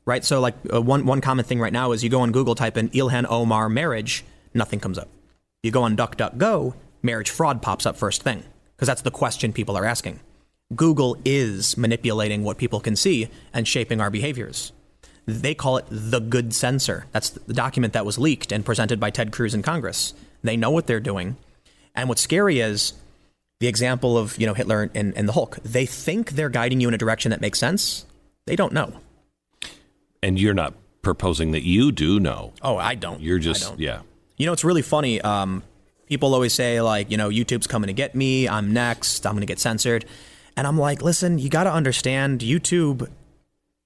right? So, like uh, one one common thing right now is you go on Google, type in Ilhan Omar marriage, nothing comes up. You go on DuckDuckGo, marriage fraud pops up first thing, because that's the question people are asking. Google is manipulating what people can see and shaping our behaviors. They call it the good censor. That's the document that was leaked and presented by Ted Cruz in Congress. They know what they're doing. And what's scary is the example of you know Hitler and, and the Hulk. They think they're guiding you in a direction that makes sense. They don't know. And you're not proposing that you do know. Oh, I don't. You're just don't. yeah. You know, it's really funny. Um, people always say, like, you know, YouTube's coming to get me. I'm next. I'm going to get censored. And I'm like, listen, you got to understand YouTube,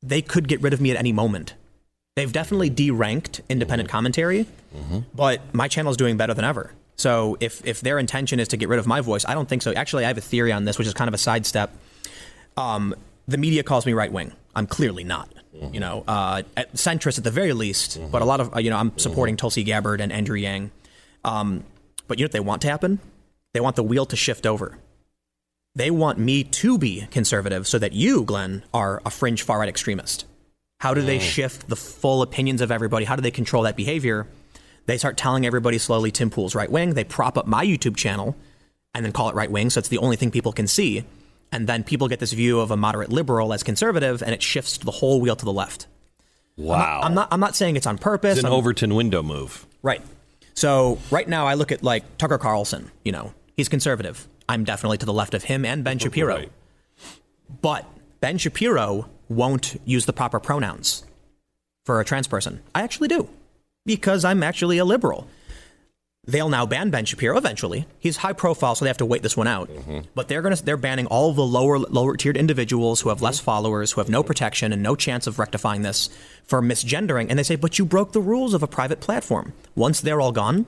they could get rid of me at any moment. They've definitely deranked independent commentary, mm-hmm. but my channel is doing better than ever. So if, if their intention is to get rid of my voice, I don't think so. Actually, I have a theory on this, which is kind of a sidestep. Um, the media calls me right wing. I'm clearly not. Mm-hmm. You know, uh, at centrist at the very least, mm-hmm. but a lot of uh, you know I'm supporting. Tulsi Gabbard and Andrew Yang. Um, but you know what they want to happen? They want the wheel to shift over. They want me to be conservative so that you, Glenn, are a fringe far right extremist. How do they mm. shift the full opinions of everybody? How do they control that behavior? They start telling everybody slowly Tim Pool's right wing. They prop up my YouTube channel and then call it right wing, so it's the only thing people can see and then people get this view of a moderate liberal as conservative, and it shifts the whole wheel to the left. Wow. I'm not, I'm not, I'm not saying it's on purpose. It's an I'm, Overton window move. Right. So right now, I look at like Tucker Carlson. You know, he's conservative. I'm definitely to the left of him and Ben Shapiro. Right. But Ben Shapiro won't use the proper pronouns for a trans person. I actually do because I'm actually a liberal. They'll now ban Ben Shapiro eventually. He's high profile, so they have to wait this one out. Mm-hmm. But they're gonna they're banning all the lower lower tiered individuals who have less followers, who have no protection and no chance of rectifying this for misgendering. And they say, but you broke the rules of a private platform. Once they're all gone,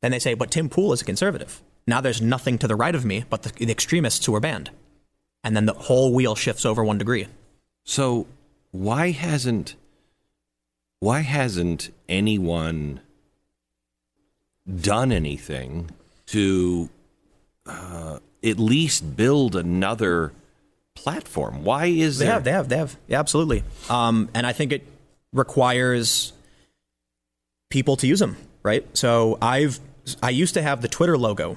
then they say, but Tim Pool is a conservative. Now there's nothing to the right of me but the, the extremists who are banned. And then the whole wheel shifts over one degree. So why hasn't why hasn't anyone done anything to uh, at least build another platform. Why is they there? have they have they have yeah, absolutely, um, and I think it requires people to use them. Right. So I've I used to have the Twitter logo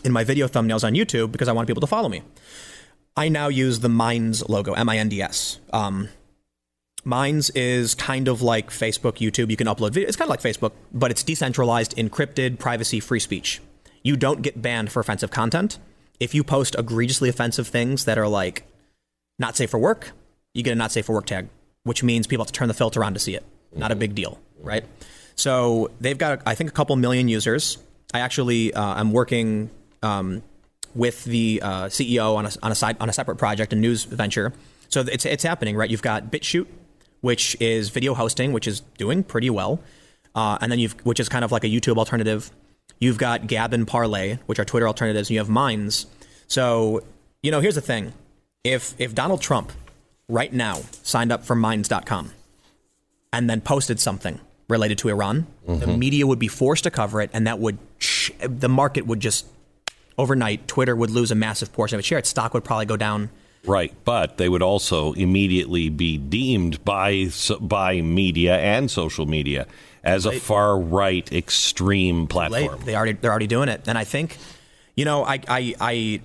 in my video thumbnails on YouTube because I want people to follow me. I now use the Minds logo, M I N D S. Um, Minds is kind of like Facebook, YouTube. You can upload video. It's kind of like Facebook, but it's decentralized, encrypted, privacy, free speech. You don't get banned for offensive content. If you post egregiously offensive things that are like not safe for work, you get a not safe for work tag, which means people have to turn the filter on to see it. Not a big deal, right? So they've got, I think, a couple million users. I actually, uh, I'm working um, with the uh, CEO on a, on a side on a separate project, a news venture. So it's it's happening, right? You've got BitChute, which is video hosting, which is doing pretty well, uh, and then you've which is kind of like a YouTube alternative. You've got Gab and Parler, which are Twitter alternatives, and you have Minds. So you know, here's the thing: if if Donald Trump right now signed up for Minds.com and then posted something related to Iran, mm-hmm. the media would be forced to cover it, and that would the market would just overnight. Twitter would lose a massive portion of its share. Its stock would probably go down. Right, but they would also immediately be deemed by by media and social media as a far right extreme platform. They already they're already doing it, and I think, you know, I I, I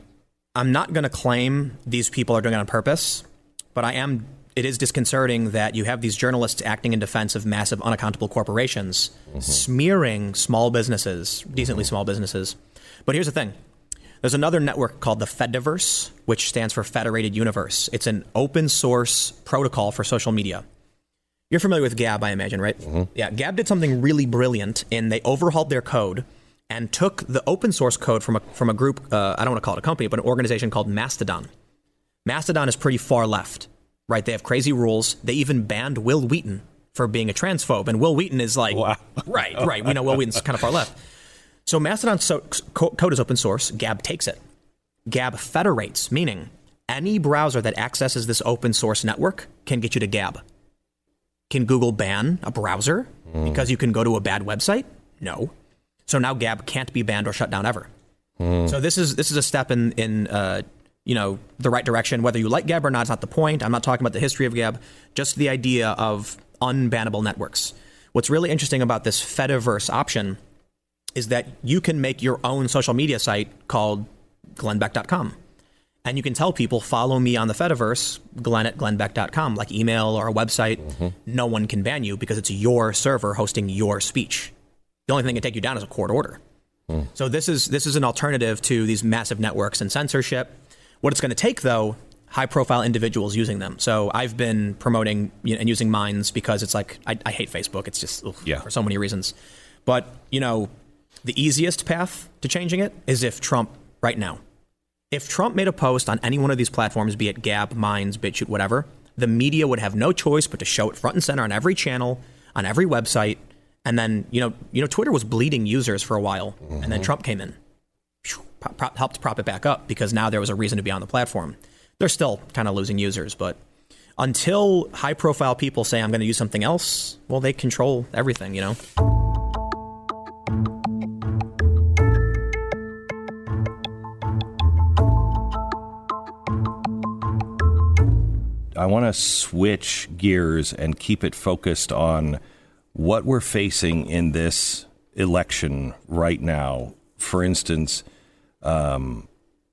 I'm not going to claim these people are doing it on purpose, but I am it is disconcerting that you have these journalists acting in defense of massive unaccountable corporations, mm-hmm. smearing small businesses, decently mm-hmm. small businesses. But here's the thing. There's another network called the Fediverse, which stands for Federated Universe. It's an open source protocol for social media. You're familiar with Gab, I imagine, right? Mm-hmm. Yeah, Gab did something really brilliant in they overhauled their code and took the open source code from a, from a group, uh, I don't want to call it a company, but an organization called Mastodon. Mastodon is pretty far left right? They have crazy rules. They even banned Wil Wheaton for being a transphobe, and Wil Wheaton is like, wow. right, right. We know Wil Wheaton's kind of far left. So Mastodon so, code is open source. Gab takes it. Gab federates, meaning any browser that accesses this open source network can get you to Gab. Can Google ban a browser mm. because you can go to a bad website? No. So now Gab can't be banned or shut down ever. Mm. So this is this is a step in in uh, you know, the right direction. Whether you like Gab or not it's not the point. I'm not talking about the history of Gab, just the idea of unbannable networks. What's really interesting about this Fediverse option is that you can make your own social media site called glennbeck.com. And you can tell people, follow me on the Fediverse, glenn at glennbeck.com, like email or a website. Mm-hmm. No one can ban you because it's your server hosting your speech. The only thing that can take you down is a court order. Mm. So this is this is an alternative to these massive networks and censorship what it's going to take, though, high profile individuals using them. So I've been promoting you know, and using Minds because it's like I, I hate Facebook. It's just ugh, yeah. for so many reasons. But you know, the easiest path to changing it is if Trump right now, if Trump made a post on any one of these platforms, be it Gab, Minds, BitChute, whatever, the media would have no choice but to show it front and center on every channel, on every website. And then, you know, you know, Twitter was bleeding users for a while, mm-hmm. and then mm-hmm. Trump came in prop, helped prop it back up because now there was a reason to be on the platform. They're still kind of losing users, but until high profile people say I'm going to use something else, well, they control everything, you know? I want to switch gears and keep it focused on what we're facing in this election right now. For instance, um,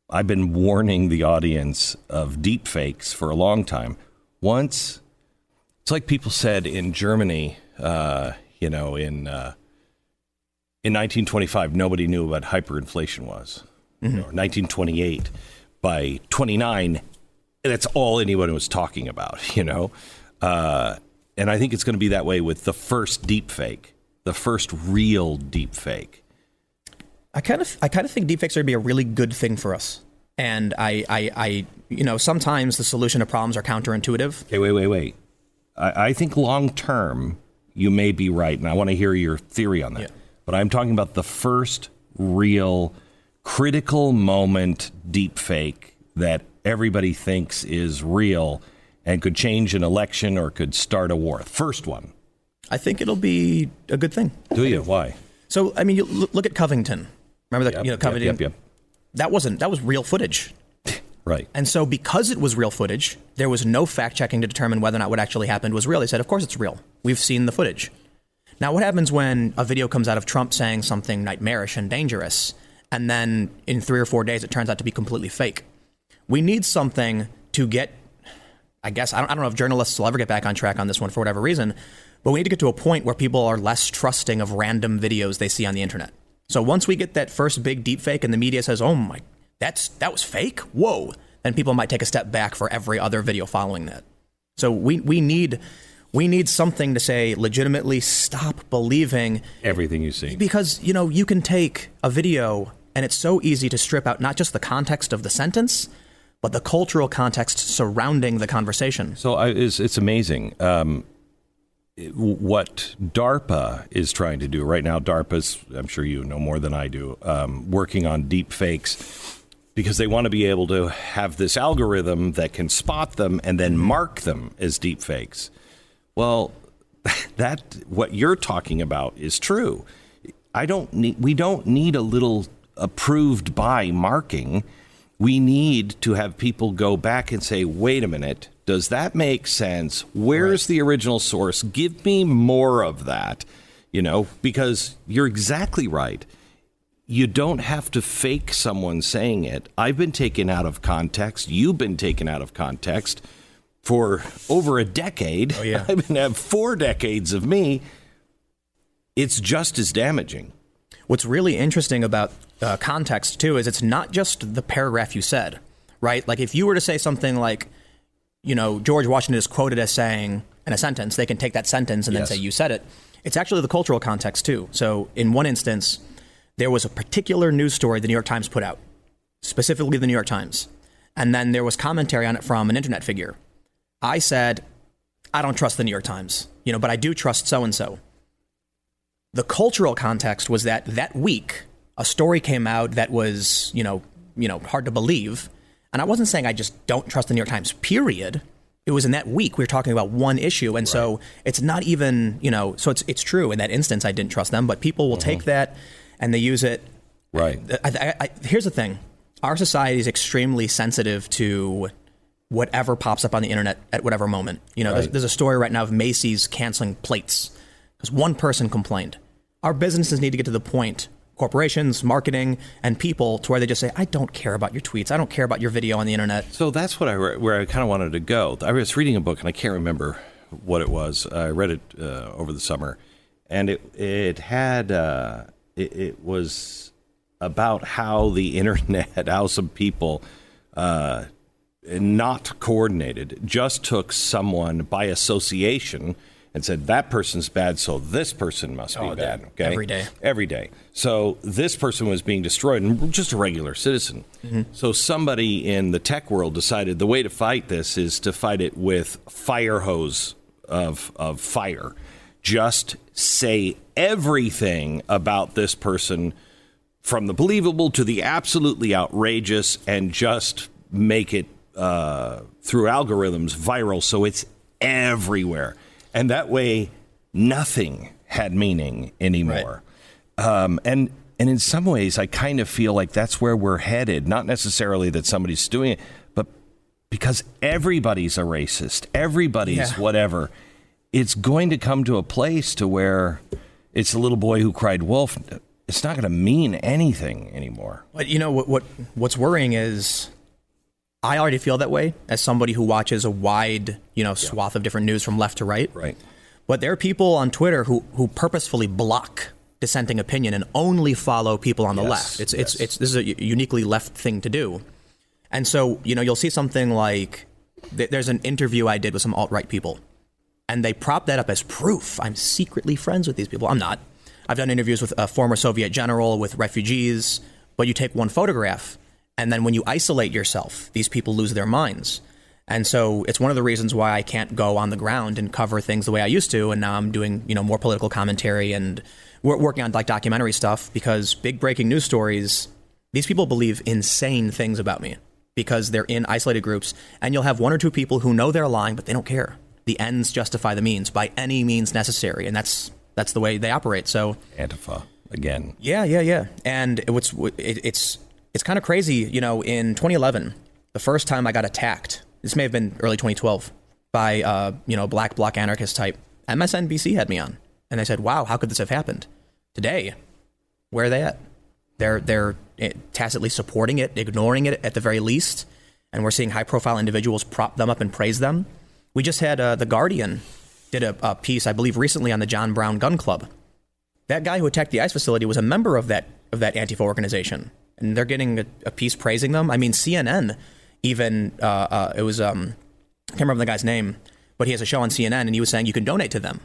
I've been warning the audience of deep fakes for a long time. Once, it's like people said in Germany, uh, you know, in uh, in 1925, nobody knew what hyperinflation was. Mm-hmm. Or 1928, by 29, that's all anyone was talking about. You know, uh, and I think it's going to be that way with the first deep fake, the first real deep fake. I kind of I kind of think deepfakes are going to be a really good thing for us. And I, I, I, you know, sometimes the solution to problems are counterintuitive. Okay, wait, wait, wait. I, I think long term you may be right, and I want to hear your theory on that. Yeah. But I'm talking about the first real critical moment deepfake that everybody thinks is real and could change an election or could start a war. First one. I think it'll be a good thing. Do you? Why? So, I mean, you look at Covington. Remember that? Yep, you know, Covington. Yep, yep, yep. That wasn't. That was real footage. right. And so, because it was real footage, there was no fact checking to determine whether or not what actually happened was real. They said, "Of course, it's real. We've seen the footage." Now, what happens when a video comes out of Trump saying something nightmarish and dangerous, and then in three or four days it turns out to be completely fake? We need something to get. I guess I don't, I don't know if journalists will ever get back on track on this one for whatever reason, but we need to get to a point where people are less trusting of random videos they see on the internet. So once we get that first big deep fake and the media says, "Oh my, that's that was fake." Whoa. Then people might take a step back for every other video following that. So we we need we need something to say legitimately stop believing everything you see. Because, you know, you can take a video And it's so easy to strip out not just the context of the sentence, but the cultural context surrounding the conversation. So I, it's, it's amazing. Um, what DARPA is trying to do right now, DARPA's, I'm sure you know more than I do, um, working on deep fakes because they want to be able to have this algorithm that can spot them and then mark them as deep fakes. Well, that what you're talking about is true. I don't need we don't need a little approved by marking. We need to have people go back and say, "Wait a minute, does that make sense? Where's the original source? Give me more of that." You know, because you're exactly right you don't have to fake someone saying it. I've been taken out of context. You've been taken out of context for over a decade. Oh, yeah. I've been have four decades of me. It's just as damaging. What's really interesting about uh, context, too, is it's not just the paragraph you said, right? Like if you were to say something like, you know, George Washington is quoted as saying in a sentence, they can take that sentence and Yes. then say, you said it. It's actually the cultural context, too. So in one instance, there was a particular news story the New York Times put out, specifically the New York Times. And then there was commentary on it from an internet figure. I said, I don't trust the New York Times, you know, but I do trust so and so. The cultural context was that that week a story came out that was, you know, you know, hard to believe. And I wasn't saying I just don't trust the New York Times, period. It was in that week we were talking about one issue, and so it's not even, you know, so it's it's true in that instance I didn't trust them, but people will take uh-huh. that and they use it Right. I, I, I, here's the thing: our society is extremely sensitive to whatever pops up on the internet at whatever moment. You know, there's, there's a story right now of Macy's canceling plates because one person complained. Our businesses need to get to the point, corporations, marketing, and people, to where they just say, "I don't care about your tweets. I don't care about your video on the internet." So that's what I re- where I kind of wanted to go. I was reading a book and I can't remember what it was. I read it uh, over the summer, and it it had uh, it, it was about how the internet, how some people uh, not coordinated, just took someone by association and said that person's bad, so this person must be Oh, bad. Okay, every day. every day. So this person was being destroyed, and just a regular citizen. So somebody in the tech world decided the way to fight this is to fight it with fire hose of of fire. Just say everything about this person, from the believable to the absolutely outrageous, and just make it uh, through algorithms viral, so it's everywhere. And that way, nothing had meaning anymore. Um, and and in some ways, I kind of feel like that's where we're headed. Not necessarily that somebody's doing it, but because everybody's a racist, everybody's Yeah. whatever. It's going to come to a place to where it's a little boy who cried wolf. It's not going to mean anything anymore. But you know what, what what's worrying is I already feel that way as somebody who watches a wide, you know, swath of different news from left to right. Right. But there are people on Twitter who who purposefully block dissenting opinion and only follow people on the Yes, left. It's it's yes. it's this is a uniquely left thing to do. And so, you know, you'll see something like th- there's an interview I did with some alt right people, and they prop that up as proof. I'm secretly friends with these people. I'm not. I've done interviews with a former Soviet general, with refugees, but you take one photograph, and then when you isolate yourself, these people lose their minds. And so it's one of the reasons why I can't go on the ground and cover things the way I used to. And now I'm doing, you know, more political commentary and we're working on like documentary stuff because big breaking news stories, these people believe insane things about me because they're in isolated groups. And you'll have one or two people who know they're lying, but they don't care. The ends justify the means by any means necessary. And that's, that's the way they operate. So, Antifa again. yeah, yeah, yeah. And it- what's it, it's it's kind of crazy. You know, in 2011, the first time I got attacked, this may have been early 2012, by uh, you know black bloc anarchist type. MSNBC had me on, and they said, "Wow, how could this have happened?" Today, where are they at? They're they're eh, tacitly supporting it, ignoring it at the very least, and we're seeing high-profile individuals prop them up and praise them. We just had uh, the Guardian did a, a piece, I believe, recently on the John Brown Gun Club that guy who attacked the ICE facility was a member of that of that Antifa organization, and they're getting a, a piece praising them. I mean, CNN even uh, uh, it was um, I can't remember the guy's name, but he has a show on CNN, and he was saying you can donate to them.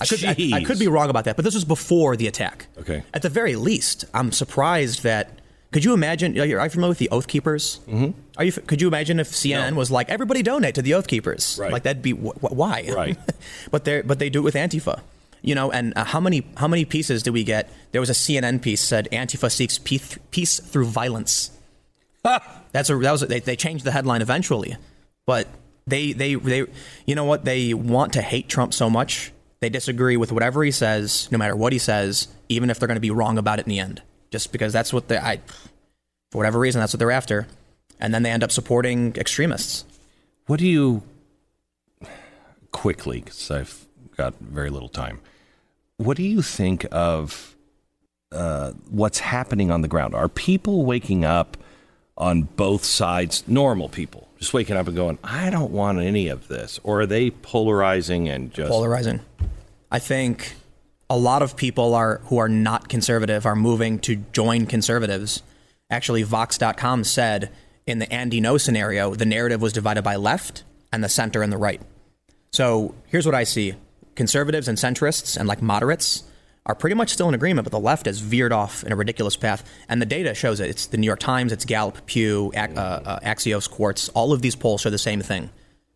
I could, I, I could be wrong about that, but this was before the attack. Okay. At the very least, I'm surprised that Could you imagine? Are you, are you familiar with the Oath Keepers? Mm-hmm. Are you? Could you imagine if CNN No. was like, everybody donate to the Oath Keepers? Right. Like that'd be wh- wh- why? Right. but they but they do it with Antifa. You know, and uh, how many how many pieces did we get? There was a CNN piece said Antifa seeks peace, peace through violence. That's a that was a, they they changed the headline eventually, but they they they you know what they want to hate Trump so much they disagree with whatever he says, no matter what he says, even if they're going to be wrong about it in the end, just because that's what they I for whatever reason that's what they're after, and then they end up supporting extremists. What do you quickly? Because I've got very little time. What do you think of uh, what's happening on the ground? Are people waking up on both sides? Normal people just waking up and going, "I don't want any of this," or are they polarizing and just polarizing. I think a lot of people are who are not conservative are moving to join conservatives. Actually, Vox.com said in the Andy Ngo scenario, the narrative was divided by left and the center and the right. So here's what I see: conservatives and centrists and like moderates are pretty much still in agreement, but the left has veered off in a ridiculous path. And the data shows it. It's the New York Times, it's Gallup, Pew, Ac- uh, uh, Axios, Quartz. All of these polls show the same thing.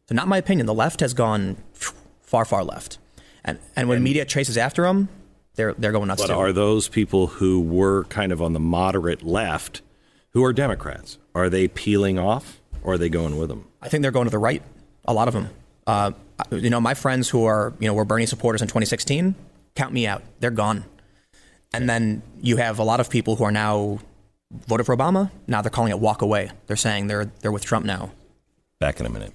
So, not my opinion. The left has gone far, far left. And and when media chases after them, they're they're going nuts But too. are those people who were kind of on the moderate left, who are Democrats, are they peeling off or are they going with them? I think they're going to the right. A lot of them. Uh, you know, my friends who are you know were Bernie supporters in 2016, count me out. They're gone. And then you have a lot of people who are now voted for Obama. Now they're calling it walk away. They're saying they're they're with Trump now. Back in a minute.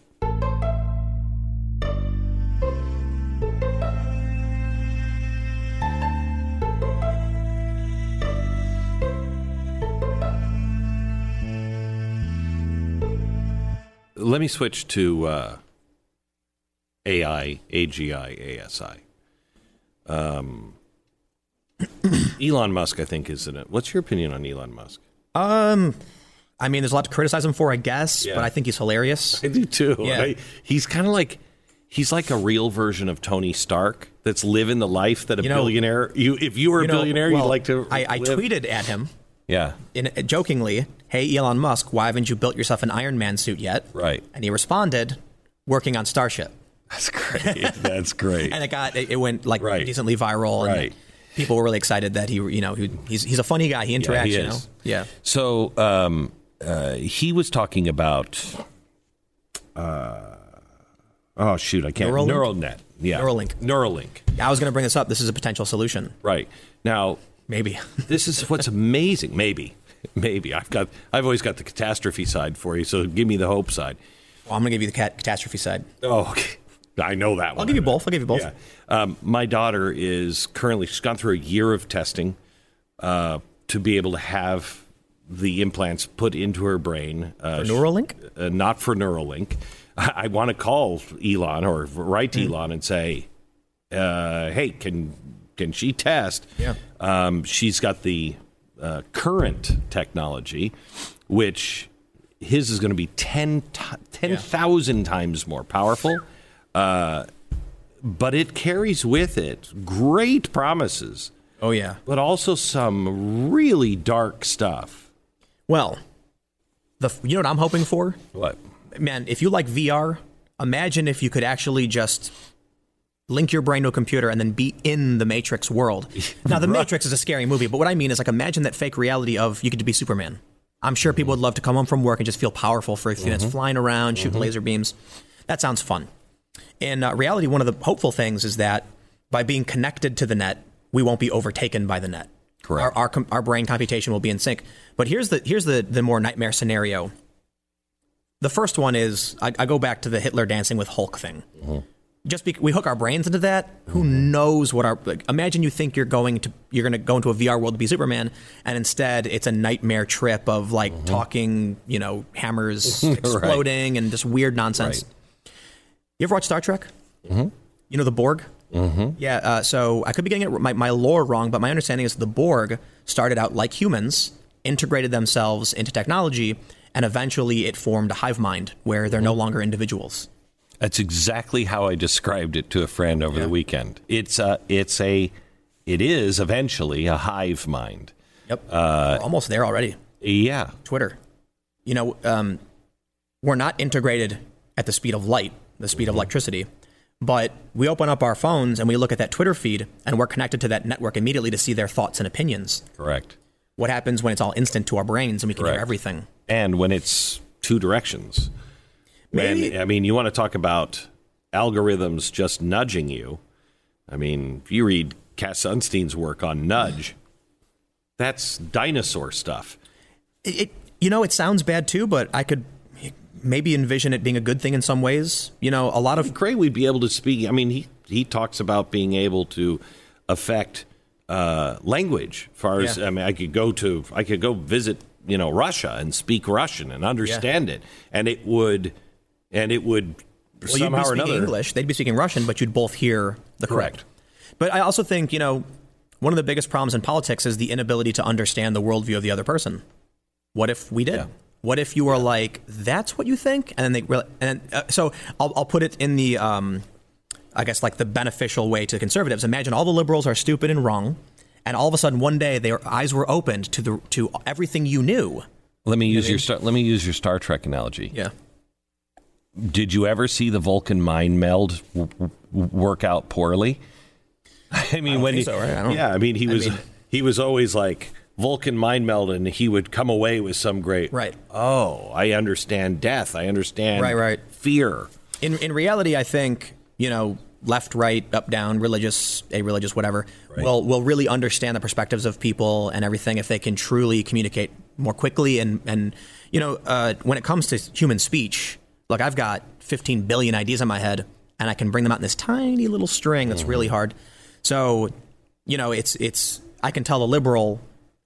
Let me switch to uh, AI, AGI, ASI. Um, Elon Musk, I think, is in it. What's your opinion on Elon Musk? Um, I mean, there's a lot to criticize him for, I guess, Yeah. but I think he's hilarious. I do too. Yeah. I- he's kind of like he's like a real version of Tony Stark that's living the life that a You know- billionaire. You, if you were a You know, billionaire, well, you'd like to. I, I tweeted at him Yeah, in, jokingly, "Hey Elon Musk, why haven't you built yourself an Iron Man suit yet?" Right. And he responded, "Working on Starship." That's great. that's great. and it got it, it went like Right. decently viral. And Right. People were really excited that he, you know, he, he's he's a funny guy. He interacts, Yeah, he you know. Yeah. So um, uh, he was talking about. Uh, oh shoot! I can't. Neuralink? Neural net. Yeah. Neuralink. Neuralink. I was going to bring this up. This is a potential solution. Right now, Maybe. this is what's amazing. Maybe, maybe I've got. I've always got the catastrophe side for you. So give me the hope side. well, I'm going to give you the cat- catastrophe side. Oh, okay. I know that one. I'll give you both. I'll give you both. Yeah. Um, my daughter is currently, she's gone through a year of testing uh, to be able to have the implants put into her brain. Uh, Neuralink? Uh, not for Neuralink. I, I want to call Elon or write to Elon and say, uh, hey, can, can she test? Yeah. Um, she's got the uh, current technology, which his is going to be 10 ti 10,000 times more powerful. Uh, but it carries with it great promises, Oh yeah. but also some really dark stuff. Well, the you know what I'm hoping for? What? Man, if you like VR, imagine if you could actually just link your brain to a computer and then be in the Matrix world. Now, the Matrix is a scary movie, but what I mean is like imagine that fake reality of you get to be Superman. I'm sure people would love to come home from work and just feel powerful for a few minutes, flying around, shooting laser beams. That sounds fun. In uh, reality, one of the hopeful things is that by being connected to the net, we won't be overtaken by the net. Correct. Our, our, our brain computation will be in sync. But here's the here's the the more nightmare scenario. The first one is I, I go back to the Hitler dancing with Hulk thing. Mm-hmm. Just because we hook our brains into that, who mm-hmm. knows what our? Like, imagine you think you're going to you're going to go into a VR world to be Superman, and instead it's a nightmare trip of like mm-hmm. talking, you know, hammers exploding and just weird nonsense. You ever watch Star Trek? Mm-hmm. You know the Borg? Mm-hmm. Yeah. Uh, so I could be getting it, my, my lore wrong, but my understanding is the Borg started out like humans, integrated themselves into technology, and eventually it formed a hive mind where they're no longer individuals. That's exactly how I described it to a friend over the weekend. It's a, it's a, it is eventually a hive mind. Yep. We're almost there already. Yeah. Twitter. You know, um, we're not integrated at the speed of light, the speed of electricity, but we open up our phones and we look at that Twitter feed and we're connected to that network immediately to see their thoughts and opinions. Correct. What happens when it's all instant to our brains and we can Correct. hear everything? And when it's two directions. Maybe- I mean, you want to talk about algorithms just nudging you. I mean, if you read Cass Sunstein's work on nudge, that's dinosaur stuff. It, you know, it sounds bad too, but I could maybe envision it being a good thing in some ways. You know, a lot of Great, we'd be able to speak. I mean, he he talks about being able to affect uh, language. As far as Yeah. I mean, I could go to I could go visit you know Russia and speak Russian and understand it, and it would and it would well, you'd somehow be or speaking another. English, they'd be speaking Russian, but you'd both hear the Correct. correct. But I also think you know one of the biggest problems in politics is the inability to understand the worldview of the other person. What if we did? Yeah. What if you were like, "That's what you think," and then they really, and uh, so I'll, I'll put it in the, um, I guess like the beneficial way to conservatives. Imagine all the liberals are stupid and wrong, and all of a sudden one day their eyes were opened to the to everything you knew. Let me use your Star, let me use your Star Trek analogy. Yeah. Did you ever see the Vulcan mind meld w- w- work out poorly? I mean, when think he, so, right? I don't- yeah, I mean, he I was mean- he was always like Vulcan mind meld, and he would come away with some great Right. Oh, I understand death. I understand Right, right. fear. In in reality, I think you know left, right, up, down, religious, a religious, whatever Right. will will really understand the perspectives of people and everything if they can truly communicate more quickly and and you know uh, when it comes to human speech. Look, I've got 15 billion ideas in my head, and I can bring them out in this tiny little string that's really hard. So, you know, it's it's I can tell a liberal.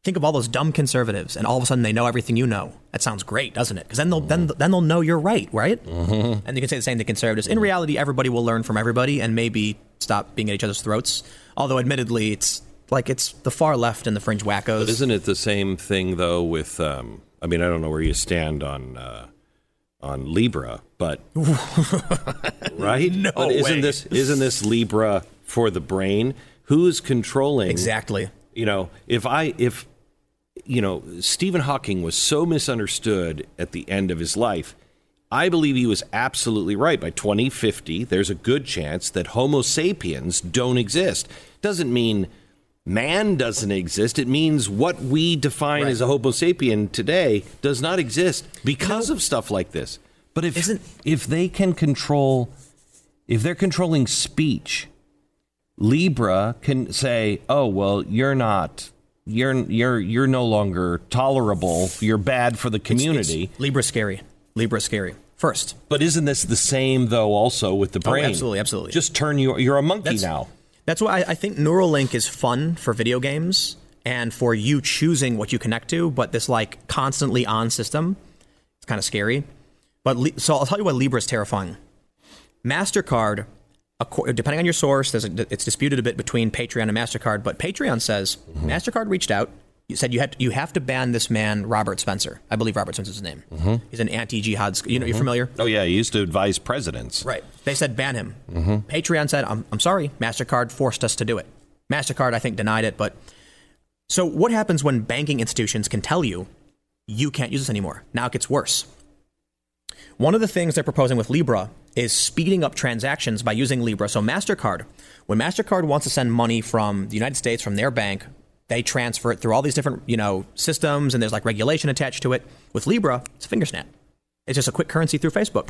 Think of all those dumb conservatives, and all of a sudden they know everything you know. That sounds great, doesn't it? Because then they'll then then they'll know you're right, right? Mm-hmm. And you can say the same to conservatives. In reality, everybody will learn from everybody, and maybe stop being at each other's throats. Although, admittedly, it's like it's the far left and the fringe wackos. But isn't it the same thing though? With um, I mean, I don't know where you stand on uh, on Libra, but right? No but isn't way. this isn't this Libra for the brain? Who's controlling exactly? you know, if I if you know, Stephen Hawking was so misunderstood at the end of his life. I believe he was absolutely right. By 2050, there's a good chance that Homo sapiens don't exist. Doesn't mean man doesn't exist. It means what we define Right. as a Homo sapien today does not exist because of stuff like this. But if Isn't- if they can control if they're controlling speech, Libra can say, "Oh, well, you're not you're you're you're no longer tolerable. You're bad for the community." Libra scary. Libra scary. First, but isn't this the same though also with the oh, brain? Oh, absolutely, absolutely. Just turn you you're a monkey That's- now. That's why I, I think Neuralink is fun for video games and for you choosing what you connect to, but this like constantly on system, it's kind of scary. But so I'll tell you why Libra is terrifying. Mastercard, depending on your source, there's a, it's disputed a bit between Patreon and Mastercard. But Patreon says mm-hmm. Mastercard reached out, you said you had you have to ban this man Robert Spencer. I believe Robert Spencer's his name. Mm-hmm. He's an anti-jihad. You know, you're mm-hmm. familiar. Oh yeah, he used to advise presidents. Right. They said ban him. Patreon said, I'm, I'm sorry. MasterCard forced us to do it. MasterCard, I think, denied it. But so what happens when banking institutions can tell you you can't use this anymore? Now it gets worse. One of the things they're proposing with Libra is speeding up transactions by using Libra. So MasterCard, when MasterCard wants to send money from the United States from their bank, they transfer it through all these different, you know, systems and there's like regulation attached to it. With Libra, it's a finger snap. It's just a quick currency through Facebook.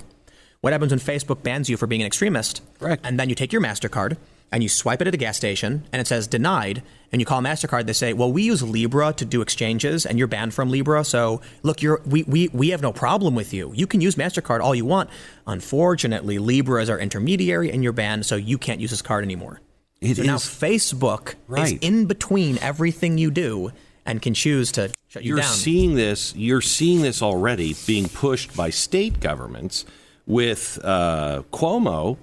What happens when Facebook bans you for being an extremist? Correct. And then you take your MasterCard and you swipe it at a gas station and it says denied. And you call MasterCard, they say, well, we use Libra to do exchanges and you're banned from Libra. So look, you're, we, we, we have no problem with you. You can use MasterCard all you want. Unfortunately, Libra is our intermediary and you're banned, so you can't use this card anymore. It so now is- Facebook is in between everything you do and can choose to shut you You're down. seeing this. You're seeing this already being pushed by state governments with uh, Cuomo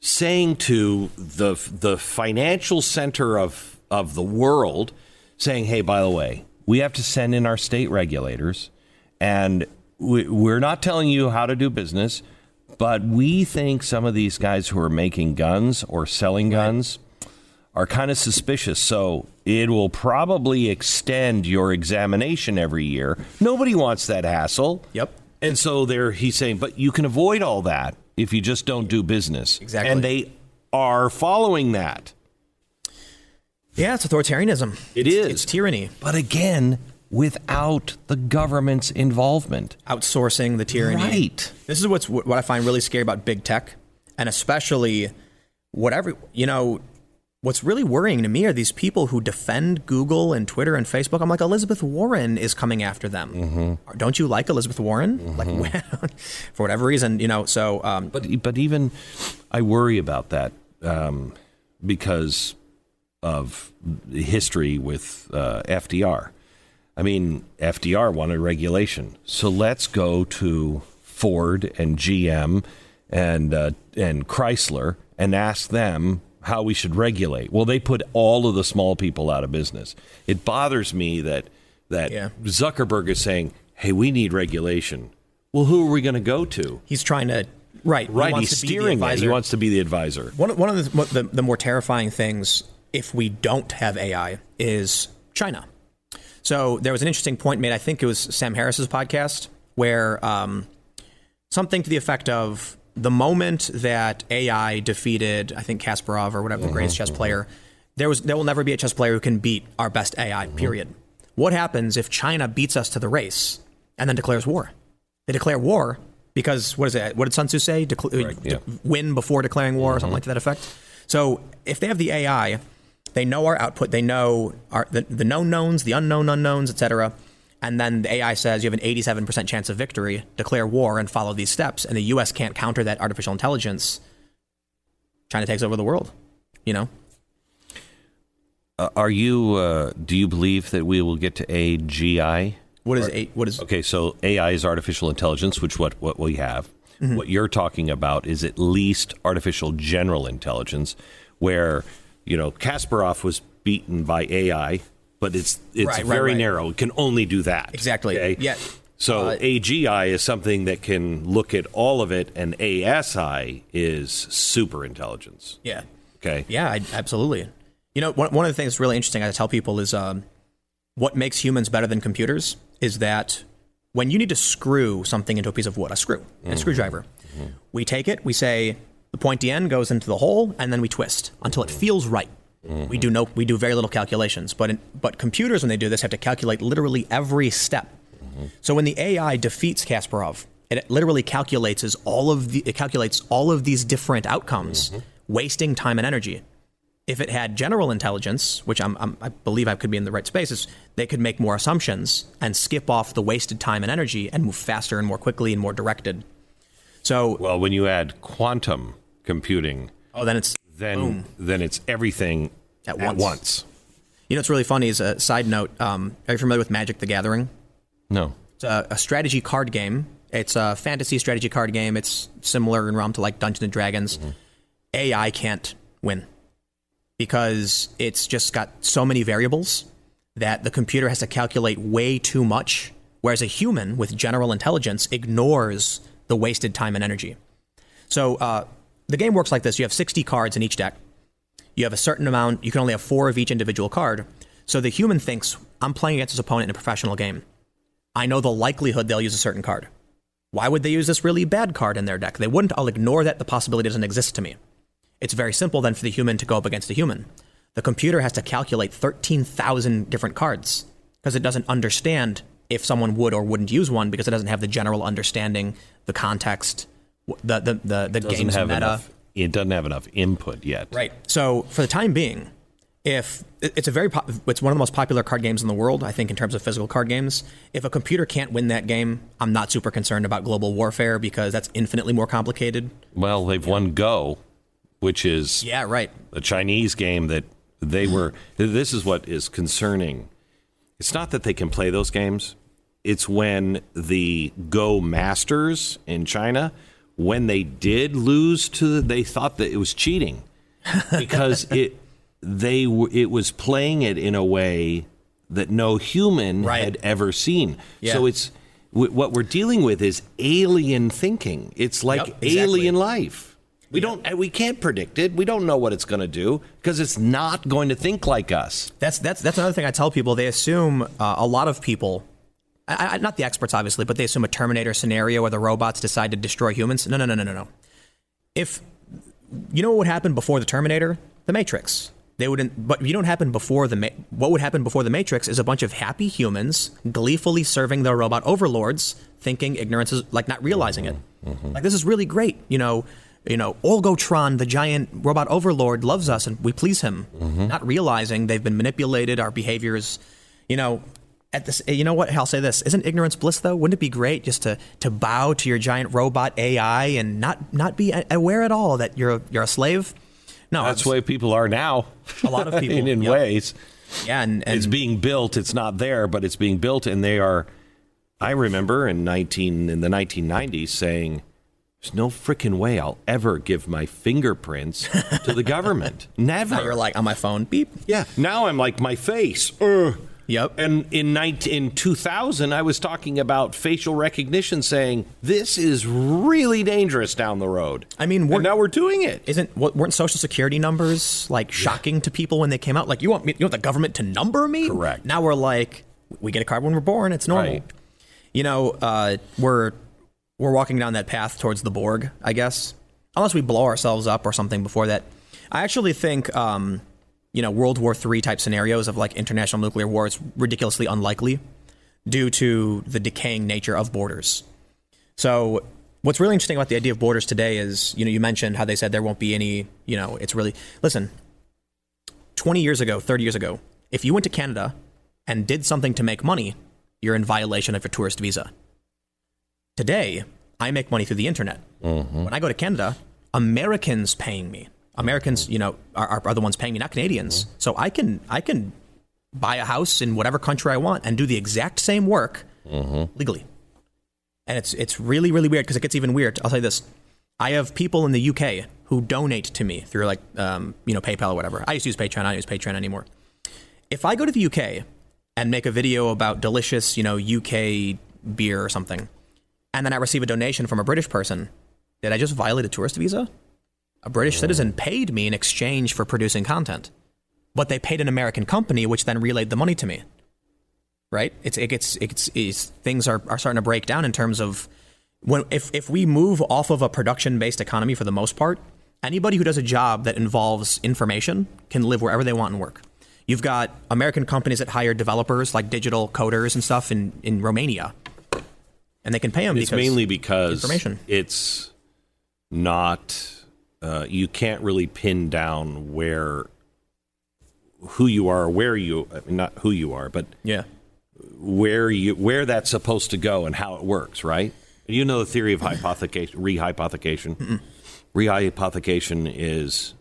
saying to the the financial center of of the world, saying, "Hey, by the way, we have to send in our state regulators, and we, we're not telling you how to do business, but we think some of these guys who are making guns or selling guns." are kind of suspicious. So it will probably extend your examination every year. Nobody wants that hassle. Yep. And so there he's saying, but you can avoid all that if you just don't do business. Exactly. And they are following that. Yeah, it's authoritarianism. It it's, is. It's tyranny. But again, without the government's involvement. Outsourcing the tyranny. Right. This is what's what I find really scary about big tech, and especially whatever you know. What's really worrying to me are these people who defend Google and Twitter and Facebook. I'm like Elizabeth Warren is coming after them. Mm-hmm. Don't you like Elizabeth Warren? Like for whatever reason, you know. So, um, But but even I worry about that um, because of the history with uh, FDR. I mean, FDR wanted regulation, so let's go to Ford and GM and uh, and Chrysler and ask them how we should regulate. Well, they put all of the small people out of business. It bothers me that that Yeah. Zuckerberg is saying, "Hey, we need regulation." Well, who are we going to go to? he's trying to right. he Right, wants he's to be the steering it. He wants to be the advisor. One, one of the, the, the more terrifying things if we don't have AI is China. So there was an interesting point made, I think it was Sam Harris's podcast, where um, something to the effect of the moment that AI defeated, I think Kasparov or whatever the greatest chess mm-hmm. player, there was there will never be a chess player who can beat our best AI. Mm-hmm. Period. What happens if China beats us to the race and then declares war? They declare war because what is it? What did Sun Tzu say? Decla- uh, yeah. de- win before declaring war, or mm-hmm. something like that effect. So if they have the AI, they know our output, they know our the, the known knowns, the unknown unknowns, etc. And then the AI says you have an 87% chance of victory. Declare war and follow these steps. And the U.S. can't counter that artificial intelligence. China takes over the world. You know. Uh, are you? Uh, do you believe that we will get to AGI? What is a, what is Okay, so AI is artificial intelligence, which what what we have. Mm-hmm. What you're talking about is at least artificial general intelligence, where you know Kasparov was beaten by AI, but it's it's Right, right, very right. narrow. It can only do that. Exactly. Okay? Yeah. So Uh, AGI is something that can look at all of it, and ASI is super intelligence. yeah. Okay. Yeah, I, absolutely. You know, one, one of the things that's really interesting I tell people is um, what makes humans better than computers is that when you need to screw something into a piece of wood, a screw, a screwdriver, we take it, we say the pointy end goes into the hole, and then we twist until it feels right. We do no, we do very little calculations, but in, but computers when they do this have to calculate literally every step. So when the AI defeats Kasparov, it literally calculates as all of the it calculates all of these different outcomes, wasting time and energy. If it had general intelligence, which I'm, I'm, I believe I could be in the right spaces, they could make more assumptions and skip off the wasted time and energy and move faster and more quickly and more directed. So, Well, when you add quantum computing, oh, then it's then boom. then it's everything At at, once. once. You know what's really funny is a side note. Um, are you familiar with Magic the Gathering? No. It's a, a strategy card game. It's a fantasy strategy card game. It's similar in realm to like Dungeons and Dragons. AI can't win because it's just got so many variables that the computer has to calculate way too much, whereas a human with general intelligence ignores the wasted time and energy. So uh, the game works like this: you have 60 cards in each deck. You have a certain amount. You can only have four of each individual card. So the human thinks, "I'm playing against this opponent in a professional game. I know the likelihood they'll use a certain card. Why would they use this really bad card in their deck? They wouldn't. I'll ignore that. The possibility doesn't exist to me. It's very simple then for the human to go up against a human. The computer has to calculate 13,000 different cards because it doesn't understand if someone would or wouldn't use one because it doesn't have the general understanding, the context, the the the, the game's meta. enough. It doesn't have enough input yet. Right. So for the time being, if it's a very po- it's one of the most popular card games in the world, I think in terms of physical card games. If a computer can't win that game, I'm not super concerned about global warfare because that's infinitely more complicated. Well, they've won Go, which is Yeah, right. a Chinese game that they were. This is what is concerning. It's not that they can play those games. It's when the Go masters in China, when they did lose to, the, they thought that it was cheating because it they were it was playing it in a way that no human Right. had ever seen. Yeah. So it's w- what we're dealing with is alien thinking. It's like Yep, exactly. alien life. We don't. We can't predict it. We don't know what it's going to do because it's not going to think like us. That's that's that's another thing I tell people. They assume uh, a lot of people, I, I, not the experts obviously, but they assume a Terminator scenario where the robots decide to destroy humans. No, no, no, no, no, no. If you know what would happen before the Terminator, the Matrix. They wouldn't, but you don't happen before the. Ma- what would happen before the Matrix is a bunch of happy humans gleefully serving their robot overlords, thinking ignorance is like not realizing it. Mm-hmm. Mm-hmm. Like this is really great, you know. You know, Olgotron, the giant robot overlord, loves us and we please him, mm-hmm. not realizing they've been manipulated. Our behaviors, you know, at this, you know what? I'll say this: Isn't ignorance bliss? Though, wouldn't it be great just to to bow to your giant robot AI and not not be aware at all that you're you're a slave? No, That's the way people are now. A lot of people, in, in yep. ways. Yeah, and, and it's being built. It's not there, but it's being built, and they are. I remember in nineteen in the nineteen nineties saying, "There's no freaking way I'll ever give my fingerprints to the government. Never." now you're like on my phone, beep. yeah. Now I'm like my face. Ugh. Yep. And in 19, in 2000, I was talking about facial recognition, saying this is really dangerous down the road. I mean, now we're doing it. Isn't what weren't social security numbers like shocking to people when they came out? Like you want me, you want the government to number me? Correct. Now we're like, we get a card when we're born. It's normal. Right. You know, uh, we're we're walking down that path towards the Borg, I guess, unless we blow ourselves up or something before that. I actually think, um, you know, World War III type scenarios of like international nuclear war is ridiculously unlikely due to the decaying nature of borders. So what's really interesting about the idea of borders today is, you know, you mentioned how they said there won't be any, you know, it's really listen, 20 years ago, 30 years ago, if you went to Canada and did something to make money, you're in violation of your tourist visa. Today, I make money through the internet. Mm-hmm. When I go to Canada, Americans paying me. Americans, you know, are, are, the ones paying me, not Canadians. So I can I can buy a house in whatever country I want and do the exact same work legally. And it's it's really really weird because it gets even weird. I'll say this: I have people in the UK who donate to me through like um, you know PayPal or whatever. I used to use Patreon. I don't use Patreon anymore. If I go to the UK and make a video about delicious you know UK beer or something, and then I receive a donation from a British person, did I just violate a tourist visa? A British citizen paid me in exchange for producing content, but they paid an American company, which then relayed the money to me right? It's it gets it gets it's, things are, are starting to break down in terms of when if if we move off of a production based economy for the most part, anybody who does a job that involves information can live wherever they want and work. You've got American companies that hire developers like digital coders and stuff in, in Romania, and they can pay them It's mainly because information. it's not. Uh, you can't really pin down where who you are, where you I mean, not who you are, but yeah where you where that's supposed to go and how it works, right? You know the theory of hypothecation, rehypothecation. Rehypothecation is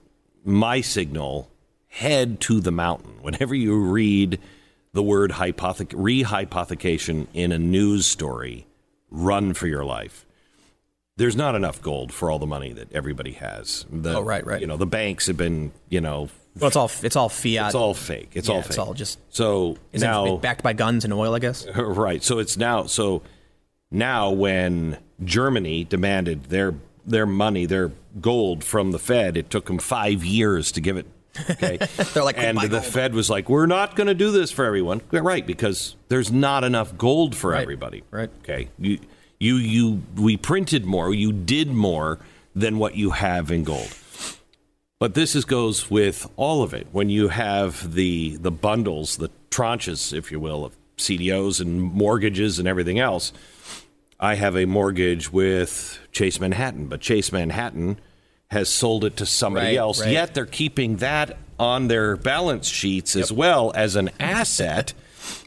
my signal head to the mountain. Whenever you read the word hypothe- rehypothecation in a news story, run for your life. There's not enough gold for all the money that everybody has. The, Oh, right, right. You know, the banks have been, you know, well it's all it's all fiat it's all fake. It's Yeah, all it's all just- so now backed by guns and oil I guess right. So it's now so now when Germany demanded their their money, their gold from the Fed, it took them five years to give it. Okay, They're like, and the gold." Fed was like, "We're not going to do this for everyone." Right, because there's not enough gold for Right, everybody. right. Okay. You you you we printed more. You did more than what you have in gold. But this is, goes with all of it. When you have the the bundles, the tranches, if you will, of CDOs and mortgages and everything else. I have a mortgage with Chase Manhattan, but Chase Manhattan has sold it to somebody Right, else. right. Yet they're keeping that on their balance sheets as well as an asset.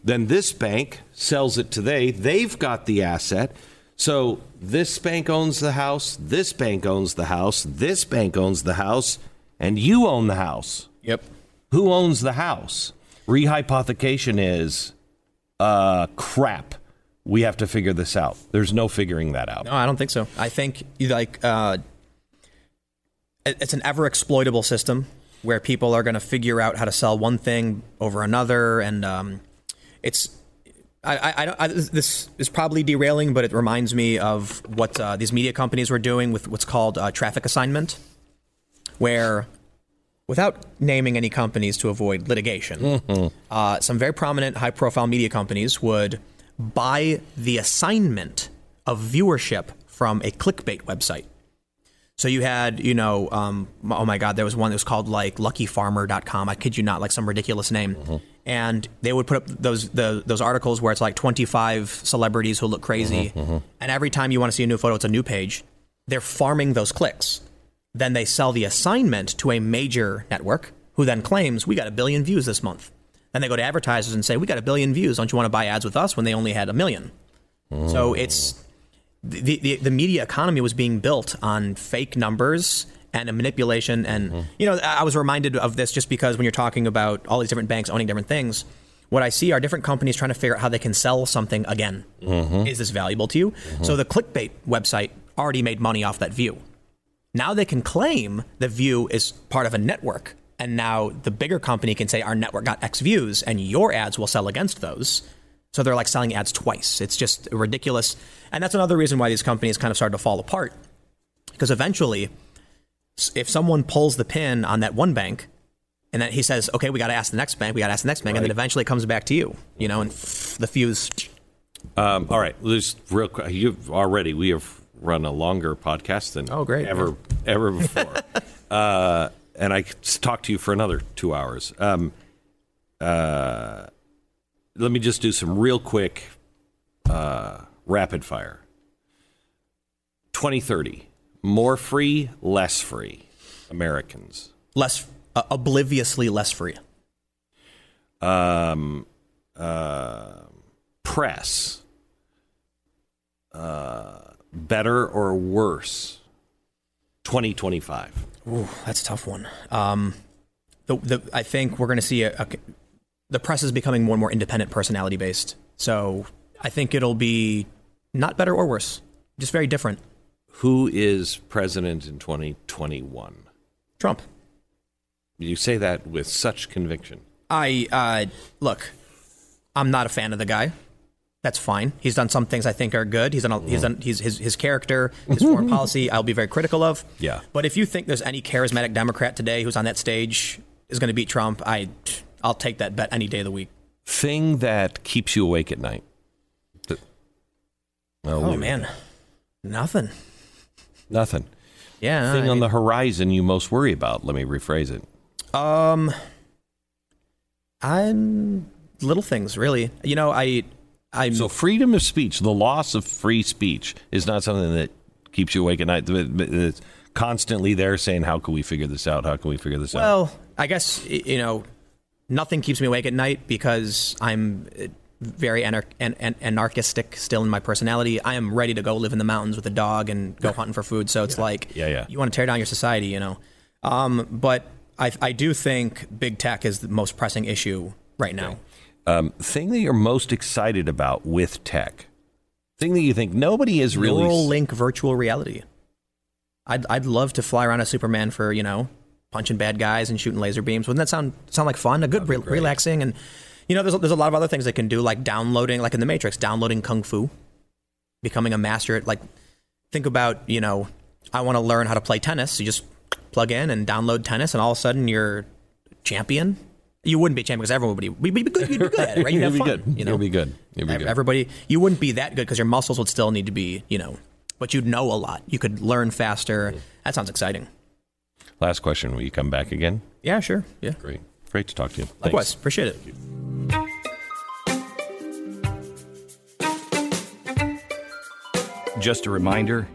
then this bank sells it to they. They've got the asset. So this bank owns the house, this bank owns the house, this bank owns the house, and you own the house. yep Who owns the house? Rehypothecation is uh crap. We have to figure this out. There's no figuring that out. No, I don't think so. I think like uh, it's an ever exploitable system where people are going to figure out how to sell one thing over another, and um, it's. I, I, I, don't- this is probably derailing, but it reminds me of what uh, these media companies were doing with what's called uh, traffic assignment. where, without naming any companies to avoid litigation, uh, some very prominent, high profile media companies would buy the assignment of viewership from a clickbait website. So you had, you know, um, oh my God, there was one that was called like luckyfarmer.com. I kid you not, like some ridiculous name. Mm-hmm. And they would put up those the, those articles where it's like 25 celebrities who look crazy. Mm-hmm, mm-hmm. And every time you want to see a new photo, it's a new page. They're farming those clicks. Then they sell the assignment to a major network who then claims, we got a billion views this month. Then they go to advertisers and say, we got a billion views. Don't you want to buy ads with us when they only had a million? Mm. So it's the, the the media economy was being built on fake numbers and a manipulation and mm-hmm. you know I was reminded of this just because when you're talking about all these different banks owning different things what I see are different companies trying to figure out how they can sell something again. Mm-hmm. Is this valuable to you? Mm-hmm. So the clickbait website already made money off that view. Now they can claim the view is part of a network and now the bigger company can say our network got x views and your ads will sell against those so they're like selling ads twice. It's just ridiculous. And that's another reason why these companies kind of started to fall apart. Because eventually, if someone pulls the pin on that one bank, and then he says, okay, we got to ask the next bank, we got to ask the next bank, and then eventually it comes back to you, you know, and the fuse. Um, all right, just real quick. You've already we have run a longer podcast than Oh, great. ever ever before, uh, and I could talk to you for another two hours. Um, uh, let me just do some real quick uh, rapid fire. Twenty thirty, more free, less free. Americans. Less, uh, obliviously less free. um, uh, press uh, better or worse 2025 Ooh, that's a tough one. Um, the, the, I think we're going to see a, a, the press is becoming more and more independent personality based. So I think it'll be not better or worse, just very different. who is president in 2021 Trump. you say that with such conviction I uh, look. I'm not a fan of the guy. That's fine. He's done some things I think are good. He's done. A, he's done. He's, his his character, his foreign policy. I'll be very critical of. Yeah. But if you think there's any charismatic Democrat today who's on that stage is going to beat Trump, I I'll take that bet any day of the week. thing that keeps you awake at night I'll Oh it man, nothing. nothing Yeah. thing I on mean- the horizon you most worry about let me rephrase it Um, I'm little things really. You know, I I'm So freedom of speech, the loss of free speech, is not something that keeps you awake at night. It's constantly there saying, "How can we figure this out? How can we figure this out?" well. I guess you know, nothing keeps me awake at night because I'm uh, very anar- an- an- anarchistic still in my personality. I am ready to go live in the mountains with a dog and go hunting for food. So it's like, Yeah, yeah. you want to tear down your society, you know. Um, but I I do think big tech is the most pressing issue right now. Um, thing that you're most excited about with tech, thing that you think nobody is really. Neural link virtual reality. I'd I'd love to fly around as Superman for you know punching bad guys and shooting laser beams. Wouldn't that sound sound like fun? A good re- relaxing and you know there's a- there's a lot of other things they can do like downloading like in the Matrix downloading kung fu, becoming a master at like think about you know I want to learn how to play tennis. You just plug in and download tennis and all of a sudden you're champion. You wouldn't be a champion because everyone would be, be good. You'd be good at it, right? You'd have be fun. good. You know? You'll be good. You'll be good. Everybody, you wouldn't be that good because your muscles would still need to be, you know, but you'd know a lot. You could learn faster. Mm-hmm. That sounds exciting. Last question: Will you come back again? Yeah, sure. Yeah. Great, great to talk to you. Thanks. Appreciate it. Just a reminder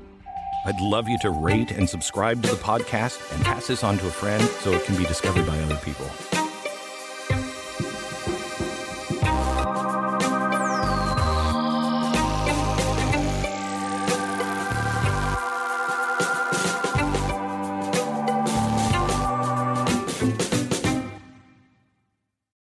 I'd love you to rate and subscribe to the podcast and pass this on to a friend so it can be discovered by other people.